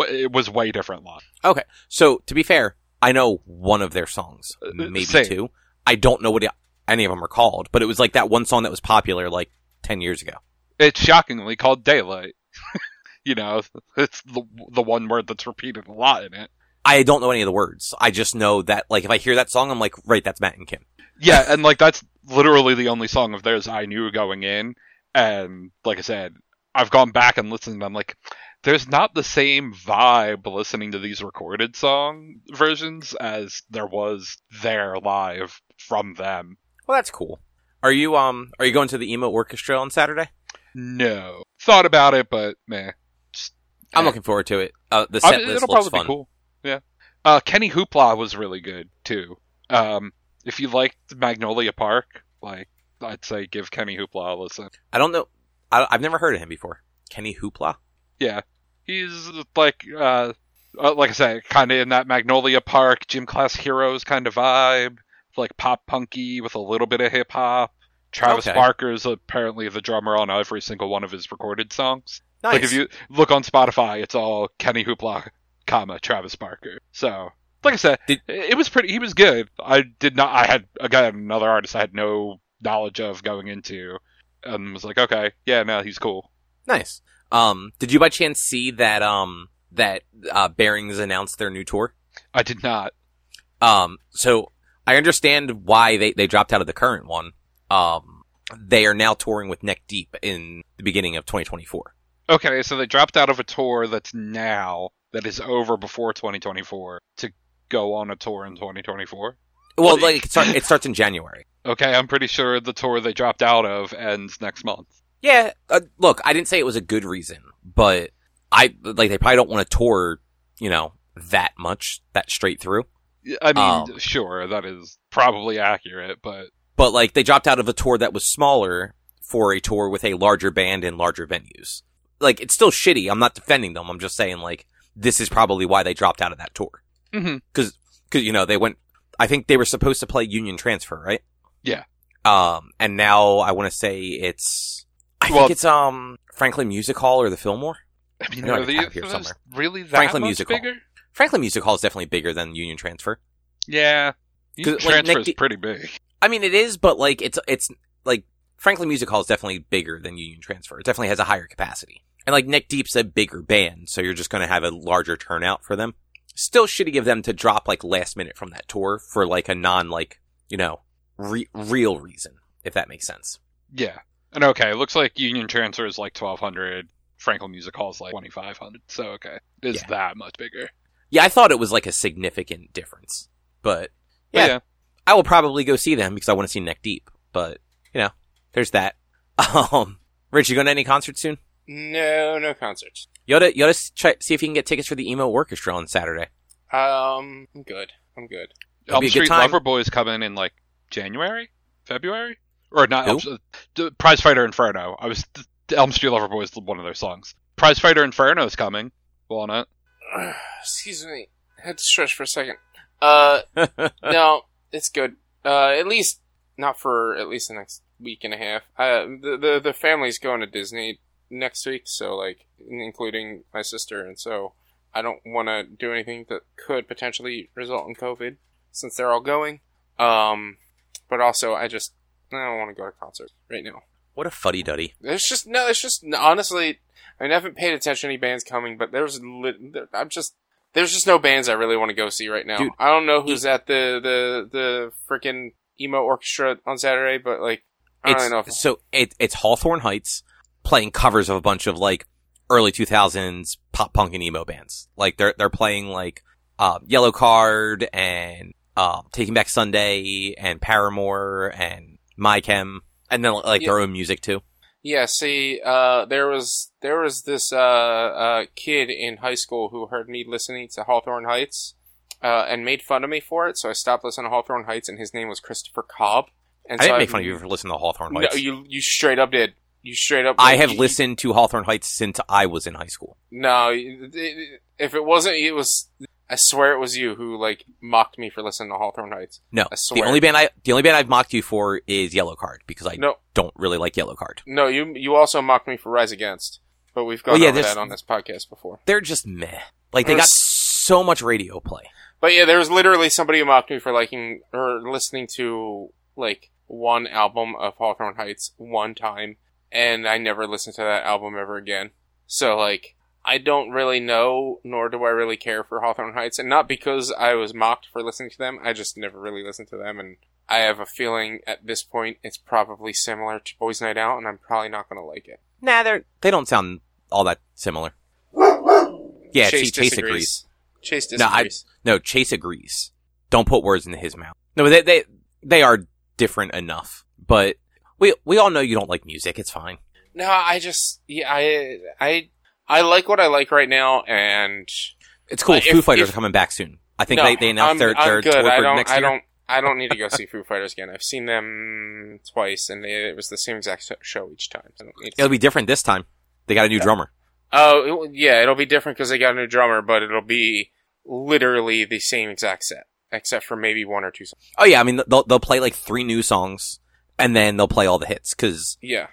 it was way different live. Okay. So to be fair, I know one of their songs, Uh, maybe same. two. I don't know what it- any of them are called, but it was like that one song that was popular like ten years ago. It's shockingly called Daylight. you know, it's the the one word that's repeated a lot in it. I don't know any of the words. I just know that like if I hear that song, I'm like, right, that's Matt and Kim. Yeah, and like that's literally the only song of theirs I knew going in. And like I said, I've gone back and listened and I'm like, there's not the same vibe listening to these recorded song versions as there was there live from them. Well, that's cool. Are you um are you going to the emo orchestra on Saturday? No. Thought about it, but meh. Just, I'm eh. looking forward to it. Uh, the I set mean, list it'll looks probably fun. be cool. Yeah. Uh, Kenny Hoopla was really good too. Um, if you liked Magnolia Park, like I'd say give Kenny Hoopla a listen. I don't know. I, I've never heard of him before. Kenny Hoopla. Yeah, he's like, uh, uh, like I said, kind of in that Magnolia Park, gym class heroes kind of vibe, like pop punky with a little bit of hip hop. Travis Okay. is apparently the drummer on every single one of his recorded songs. Nice. Like if you look on Spotify, it's all Kenny Hoopla, comma Travis Barker. So, like I said, Did- it was pretty. He was good. I did not. I had again another artist I had no knowledge of going into, and was like, okay, yeah, no, he's cool. nice. Um, did you by chance see that um that uh, Bearings announced their new tour? I did not. Um, so I understand why they they dropped out of the current one. Um, they are now touring with Neck Deep in the beginning of 2024. Okay, so they dropped out of a tour that's now that is over before 2024 to go on a tour in 2024. Well, like it, start, it starts in January. Okay, I'm pretty sure the tour they dropped out of ends next month. Yeah, uh, look, I didn't say it was a good reason, but I like they probably don't want to tour, you know, that much that straight through. I mean, Um, sure, that is probably accurate, but But like they dropped out of a tour that was smaller for a tour with a larger band and larger venues. Like it's still shitty. I'm not defending them. I'm just saying like this is probably why they dropped out of that tour Mhm. because you know they went. I think they were supposed to play Union Transfer, right? Yeah. Um, and now I want to say it's. I Well- think it's um Franklin Music Hall or the Fillmore. I mean, I know I are it here somewhere. really that Franklin much Music Hall. Franklin Music Hall is definitely bigger than Union Transfer. Yeah, like, transfer Nick is pretty big. I mean, it is, but like it's it's like Franklin Music Hall is definitely bigger than Union Transfer. It definitely has a higher capacity, and like Neck Deep's a bigger band, so you're just going to have a larger turnout for them. Still shitty of them to drop like last minute from that tour for like a non like you know re- real reason, if that makes sense. Yeah, and okay, it looks like Union Transfer is like 1200. Franklin Music Hall is like 2500. So okay, it's Yeah. that much bigger. Yeah, I thought it was like a significant difference, but But Yeah. Yeah, I will probably go see them because I want to see Neck Deep. But you know, there's that. Um, Rich, you going to any concerts soon? No, no concerts. You ought to, you ought to try, see if you can get tickets for the emo orchestra on Saturday. Um, I'm good. I'm good. It'll Elm be a good Street time. Lover Boys come in in like January, February, or not? Who? Elm, Street- D- Prize Fighter Inferno. I was Elm Street Lover Boys, one of their songs. Prize Fighter Inferno is coming. Want it? Excuse me. I had to stretch for a second. Uh, no, it's good. Uh, at least not for at least the next week and a half. Uh, the the the family's going to Disney next week, so like, including my sister, and so I don't want to do anything that could potentially result in COVID since they're all going. Um, but also I just I don't want to go to concerts right now. what a fuddy duddy. There's just no. It's just honestly, I, mean, I haven't paid attention to any bands coming, but there's there- I'm just there's just no bands I really want to go see right now. Dude, I don't know who's at the the the freaking emo orchestra on Saturday, but like I don't It's really know. If, so it, it's Hawthorne Heights playing covers of a bunch of like early 2000s pop punk and emo bands. Like they're they're playing like uh, Yellowcard and uh, Taking Back Sunday and Paramore and My Chem and then like their own music too. Yeah, see, uh, there was there was this uh, uh, kid in high school who heard me listening to Hawthorne Heights. Uh, and made fun of me for it, so I stopped listening to Hawthorne Heights, and his name was Christopher Cobb. And I so didn't make I've- fun of you for listening to Hawthorne No, Heights. you you straight up did. You straight up. I like, have you- listened to Hawthorne Heights since I was in high school. No, if it wasn't, it was. I swear it was you who like mocked me for listening to Hawthorne Heights. No, the only band I the only band I've mocked you for is Yellowcard because I No, don't really like Yellowcard. no, you you also mocked me for Rise Against, but we've gone Well, yeah, over that on this podcast before. They're just meh. Like they got so much radio play. But yeah, there was literally somebody who mocked me for liking or listening to like one album of Hawthorne Heights one time, and I never listened to that album ever again. So like, I don't really know, nor do I really care for Hawthorne Heights, and not because I was mocked for listening to them. I just never really listened to them, and I have a feeling at this point it's probably similar to Boys Night Out, and I'm probably not going to like it. Nah, they're they don't sound all that similar. Yeah, Chase, Chase disagrees. agrees. Chase No, I- disagrees. No, Chase agrees. Don't put words into his mouth. No, they they they are different enough. But we we all know you don't like music. It's fine. No, I just yeah, I I I like what I like right now, and It's cool. Uh, if- Foo Fighters if- are coming back soon. I think no, they, they announced I'm, their, I'm good. tour I for don't. next I year. don't. I don't need to go see Foo Fighters again. I've seen them twice, and they, it was the same exact show each time. I don't need to It'll be different this time. They got a new Yeah. drummer. Oh, it- yeah, it'll be different because they got a new drummer, but it'll be literally the same exact set, except for maybe one or two songs. Oh yeah, I mean they'll they'll play like three new songs, and then they'll play all the hits. Because Yeah,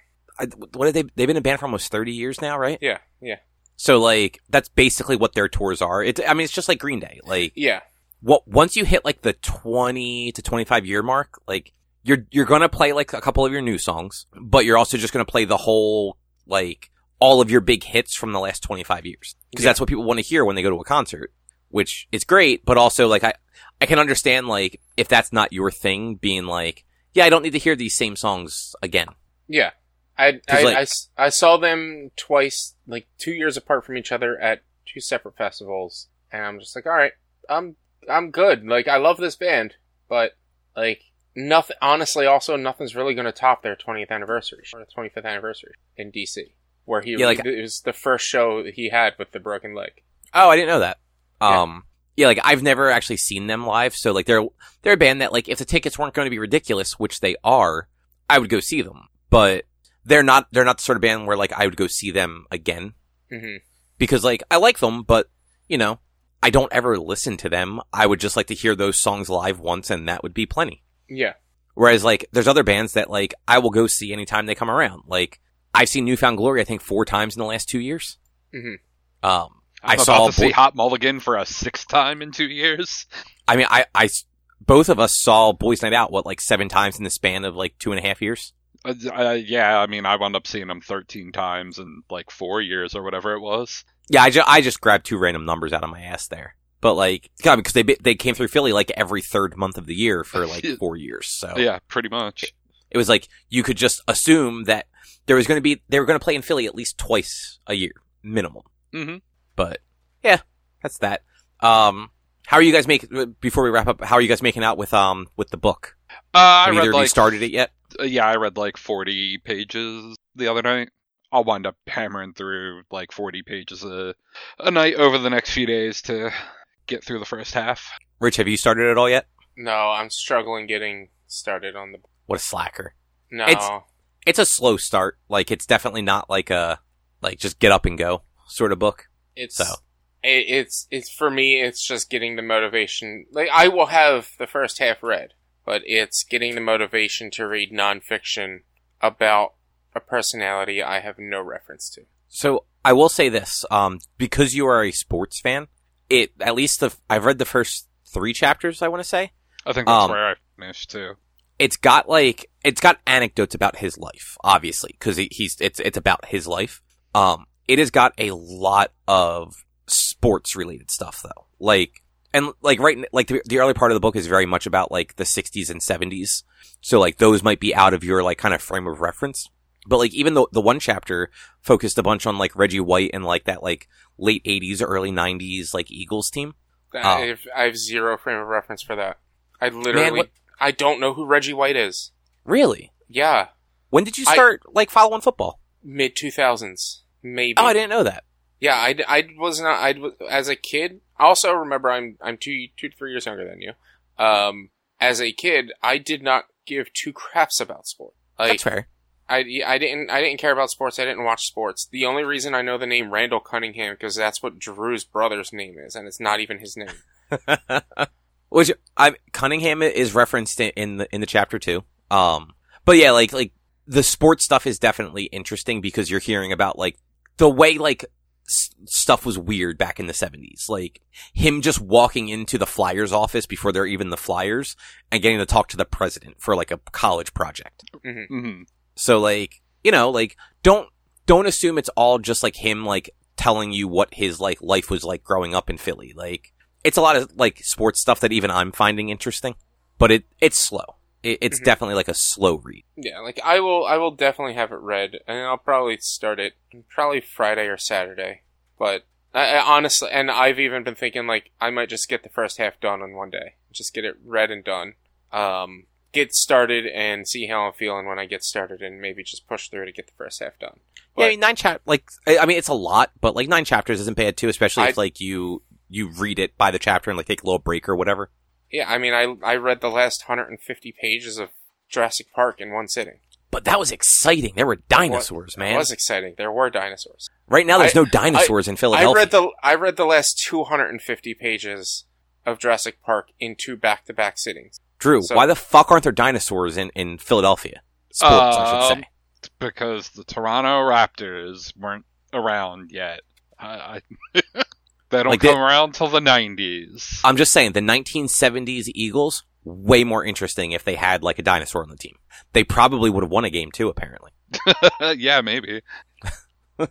what have they? They've been a band for almost thirty years now, right? yeah, yeah, So like that's basically what their tours are. It, I mean, it's just like Green Day. Like yeah, what once you hit like the 20 to 25 year mark, like you're you're going to play like a couple of your new songs, but you're also just going to play the whole like all of your big hits from the last 25 years. Cuz Yeah. that's what people want to hear when they go to a concert, which is great, but also like I I can understand like if that's not your thing being like, yeah, I don't need to hear these same songs again. yeah. I, I, like- I I saw them twice, like two years apart from each other at two separate festivals, and I'm just like, all right, I'm I'm good. Like I love this band, but like nothing. Honestly, also nothing's really going to top their 20th anniversary or 25th anniversary in DC, where he Yeah, like- it was the first show he had with the broken leg. Oh, I didn't know that. Yeah. Um, yeah, like I've never actually seen them live, so like they're they're a band that like if the tickets weren't going to be ridiculous, which they are, I would go see them. But they're not they're not the sort of band where like I would go see them again hmm because like I like them, but you know I don't ever listen to them. I would just like to hear those songs live once, and that would be plenty. Yeah, Whereas like there's other bands that like I will go see anytime they come around. Like I've seen New Found Glory I think four times in the last two years. Mhm. Um, I'm I about saw to see Boy- Hot Mulligan for a sixth time in two years. I mean, I, I both of us saw Boys Night Out, what, like seven times in the span of like two and a half years? Uh, uh, yeah, I mean, I wound up seeing them 13 times in like four years or whatever it was. Yeah, I, ju- I just grabbed two random numbers out of my ass there. But like, God, because they, they came through Philly like every third month of the year for like four years. So Yeah, pretty much. it was like, you could just assume that there was going to be, they were going to play in Philly at least twice a year, minimum. hmm But yeah, that's that. Um, How are you guys making? Before we wrap up, how are you guys making out with um with the book? Uh, I Have either read you like started it yet? uh, yeah, I read like 40 pages the other night. I'll wind up hammering through like 40 pages a, a night over the next few days to get through the first half. Rich, have you started it all yet? No, I'm struggling getting started on the. What a slacker! No, It's- It's a slow start. Like it's definitely not like a like just get up and go sort of book. it's So. it, it's it's for me. It's just getting the motivation. Like I will have the first half read, but it's getting the motivation to read nonfiction about a personality I have no reference to. So I will say this: um, because you are a sports fan, it at least the I've read the first three chapters. I want to say I think that's Um, where I finished too. it's got like it's got anecdotes about his life, obviously, because he, he's it's it's about his life. Um, it has got a lot of sports related stuff though, like and like right like the, the early part of the book is very much about like the 60s and 70s, so like those might be out of your like kind of frame of reference. But like even though the one chapter focused a bunch on like Reggie White and like that like late 80s early 90s like Eagles team. I, Oh. have, I have zero frame of reference for that. I literally what- I don't know who Reggie White is. Really? Yeah, When did you I- start like following football? mid two thousands maybe. Oh, I didn't know that. Yeah, I, I was not. I was- as a kid. I also remember I'm I'm two two to three years younger than you. Um, as a kid, I did not give two craps about sport. Like That's fair. I, I didn't I didn't care about sports. I didn't watch sports. The only reason I know the name Randall Cunningham because that's what Drew's brother's name is, and it's not even his name. Which I Cunningham is referenced in, in the in the chapter too. Um, but yeah, like like the sports stuff is definitely interesting because you're hearing about like the way like s- stuff was weird back in the 70s. Like him just walking into the Flyers office before they're even the Flyers and getting to talk to the president for like a college project. hmm So like, you know, like don't don't assume it's all just like him like telling you what his like life was like growing up in Philly. Like it's a lot of like sports stuff that even I'm finding interesting, but it it's slow. It, it's Mhm. definitely like a slow read. Yeah, like I will I will definitely have it read, and I'll probably start it probably Friday or Saturday. But I, I honestly, and I've even been thinking like I might just get the first half done on one day, just get it read and done. Um, get started and see how I'm feeling when I get started, and maybe just push through to get the first half done. yeah, I mean nine chap like I I mean it's a lot, but like nine chapters isn't bad too, especially if I- like you you read it by the chapter and like take a little break or whatever. Yeah, I mean I I read the last 150 pages of Jurassic Park in one sitting. But that was exciting. There were dinosaurs, It man. It was exciting. There were dinosaurs. Right now, there's I- no dinosaurs in Philadelphia. I read the I read the last 250 pages of Jurassic Park in two back-to-back sittings. Drew, So- why the fuck aren't there dinosaurs in, in Philadelphia? Sports, I should Um, say. Because the Toronto Raptors weren't around yet. I, I they don't Like they- come around till the 90s. I'm just saying, the 1970s Eagles, way more interesting if they had like a dinosaur on the team. They probably would have won a game too, apparently. yeah, maybe.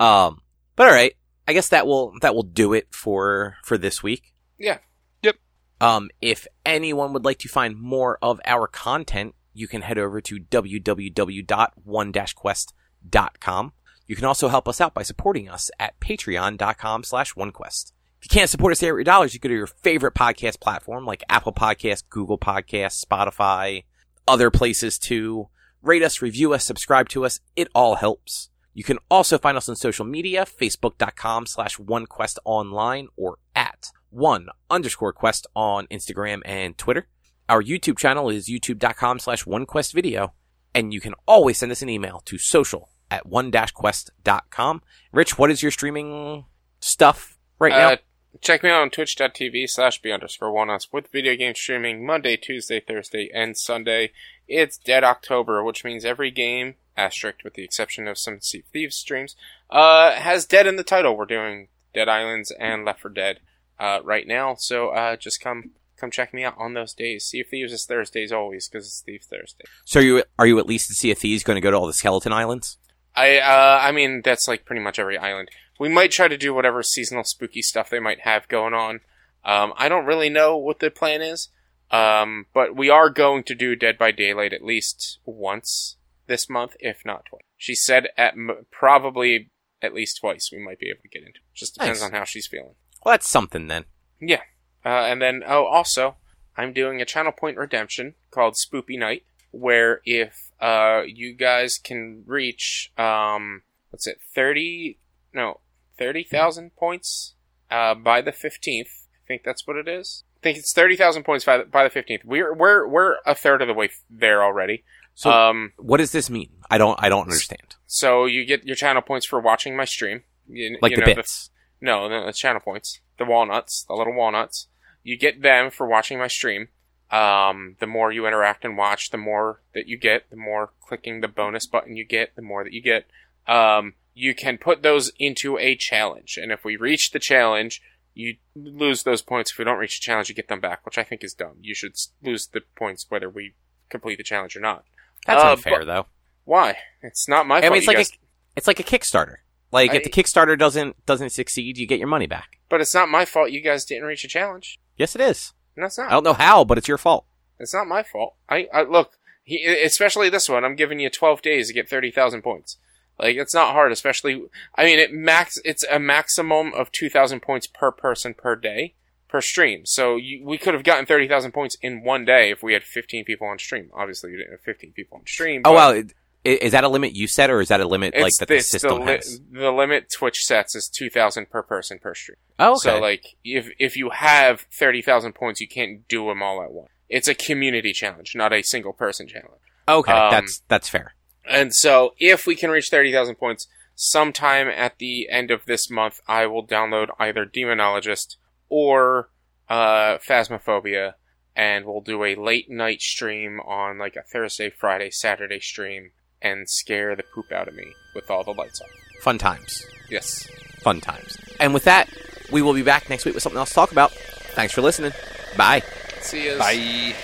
Um, but all right, I guess that will that will do it for for this week. Yeah. Yep. Um, if anyone would like to find more of our content, you can head over to www.one-quest.com. You can also help us out by supporting us at patreon.com slash onequest. If you can't support us there with your dollars, you go to your favorite podcast platform like Apple Podcasts, Google Podcasts, Spotify, other places too. Rate us, review us, subscribe to us. It all helps. You can also find us on social media, facebook.com slash onequestonline or at one underscore quest on Instagram and Twitter. Our YouTube channel is youtube.com slash onequestvideo. And you can always send us an email to social at one-quest.com. Rich, what is your streaming stuff right now? Uh, check me out on twitch.tv slash b underscore walnuts with video game streaming Monday, Tuesday, Thursday, and Sunday. It's Dead October, which means every game, asterisk with the exception of some Sea of Thieves streams, uh, has Dead in the title. We're doing Dead Islands and Left 4 Dead, uh, right now. So, uh, just come, come check me out on those days. Sea of Thieves is Thursdays always, because it's Thieves Thursday. So are you, are you at least to Sea of Thieves going to go to all the skeleton islands? I uh I mean that's like pretty much every island. We might try to do whatever seasonal spooky stuff they might have going on. Um I don't really know what the plan is. Um but we are going to do Dead by Daylight at least once this month if not twice. She said at m- probably at least twice we might be able to get into. it. Just depends Nice. on how she's feeling. Well, that's something then. Yeah. Uh, and then, oh, also, I'm doing a channel point redemption called Spoopy Night, where if uh, you guys can reach, um, what's it, 30, no, 30,000 points uh, by the 15th. I think that's what it is. I think it's 30,000 points by the, by the 15th. We're, we're, we're a third of the way there already. So um, what does this mean? I don't I don't understand. so you get your channel points for watching my stream. You, Like you the know, bits. No, no, it's channel points. The walnuts, the little walnuts. You get them for watching my stream. Um, the more you interact and watch, the more that you get. The more clicking the bonus button you get, the more that you get. Um, you can put those into a challenge, and if we reach the challenge, you lose those points. If we don't reach the challenge, you get them back, which I think is dumb. You should lose the points whether we complete the challenge or not. That's Uh, unfair though. Why? It's not my I fault. mean, it's like guys- a, it's like a Kickstarter. Like if the Kickstarter doesn't doesn't succeed, you get your money back. but it's not my fault. You guys didn't reach a challenge. Yes, it is. No, it's not. I don't know how, but it's your fault. It's not my fault. I, I look, he, especially this one. I'm giving you 12 days to get 30,000 points. Like it's not hard, especially. I mean, it max. It's a maximum of 2,000 points per person per day per stream. So you, we could have gotten 30,000 points in one day if we had 15 people on stream. Obviously, we didn't have 15 people on stream. Oh wow, it- is that a limit you set, or is that a limit like It's, that the system li- has? the limit Twitch sets is 2,000 per person per stream. Oh, okay. So like, if if you have 30,000 points, you can't do them all at once. It's a community challenge, not a single person challenge. okay, um, that's that's fair. And so, if we can reach 30,000 points, sometime at the end of this month, I will download either Demonologist or uh, Phasmophobia, and we'll do a late night stream on like a Thursday, Friday, Saturday stream and scare the poop out of me with all the lights off. Fun times. Yes. Fun times. And with that, we will be back next week with something else to talk about. Thanks for listening. Bye. See you. Bye.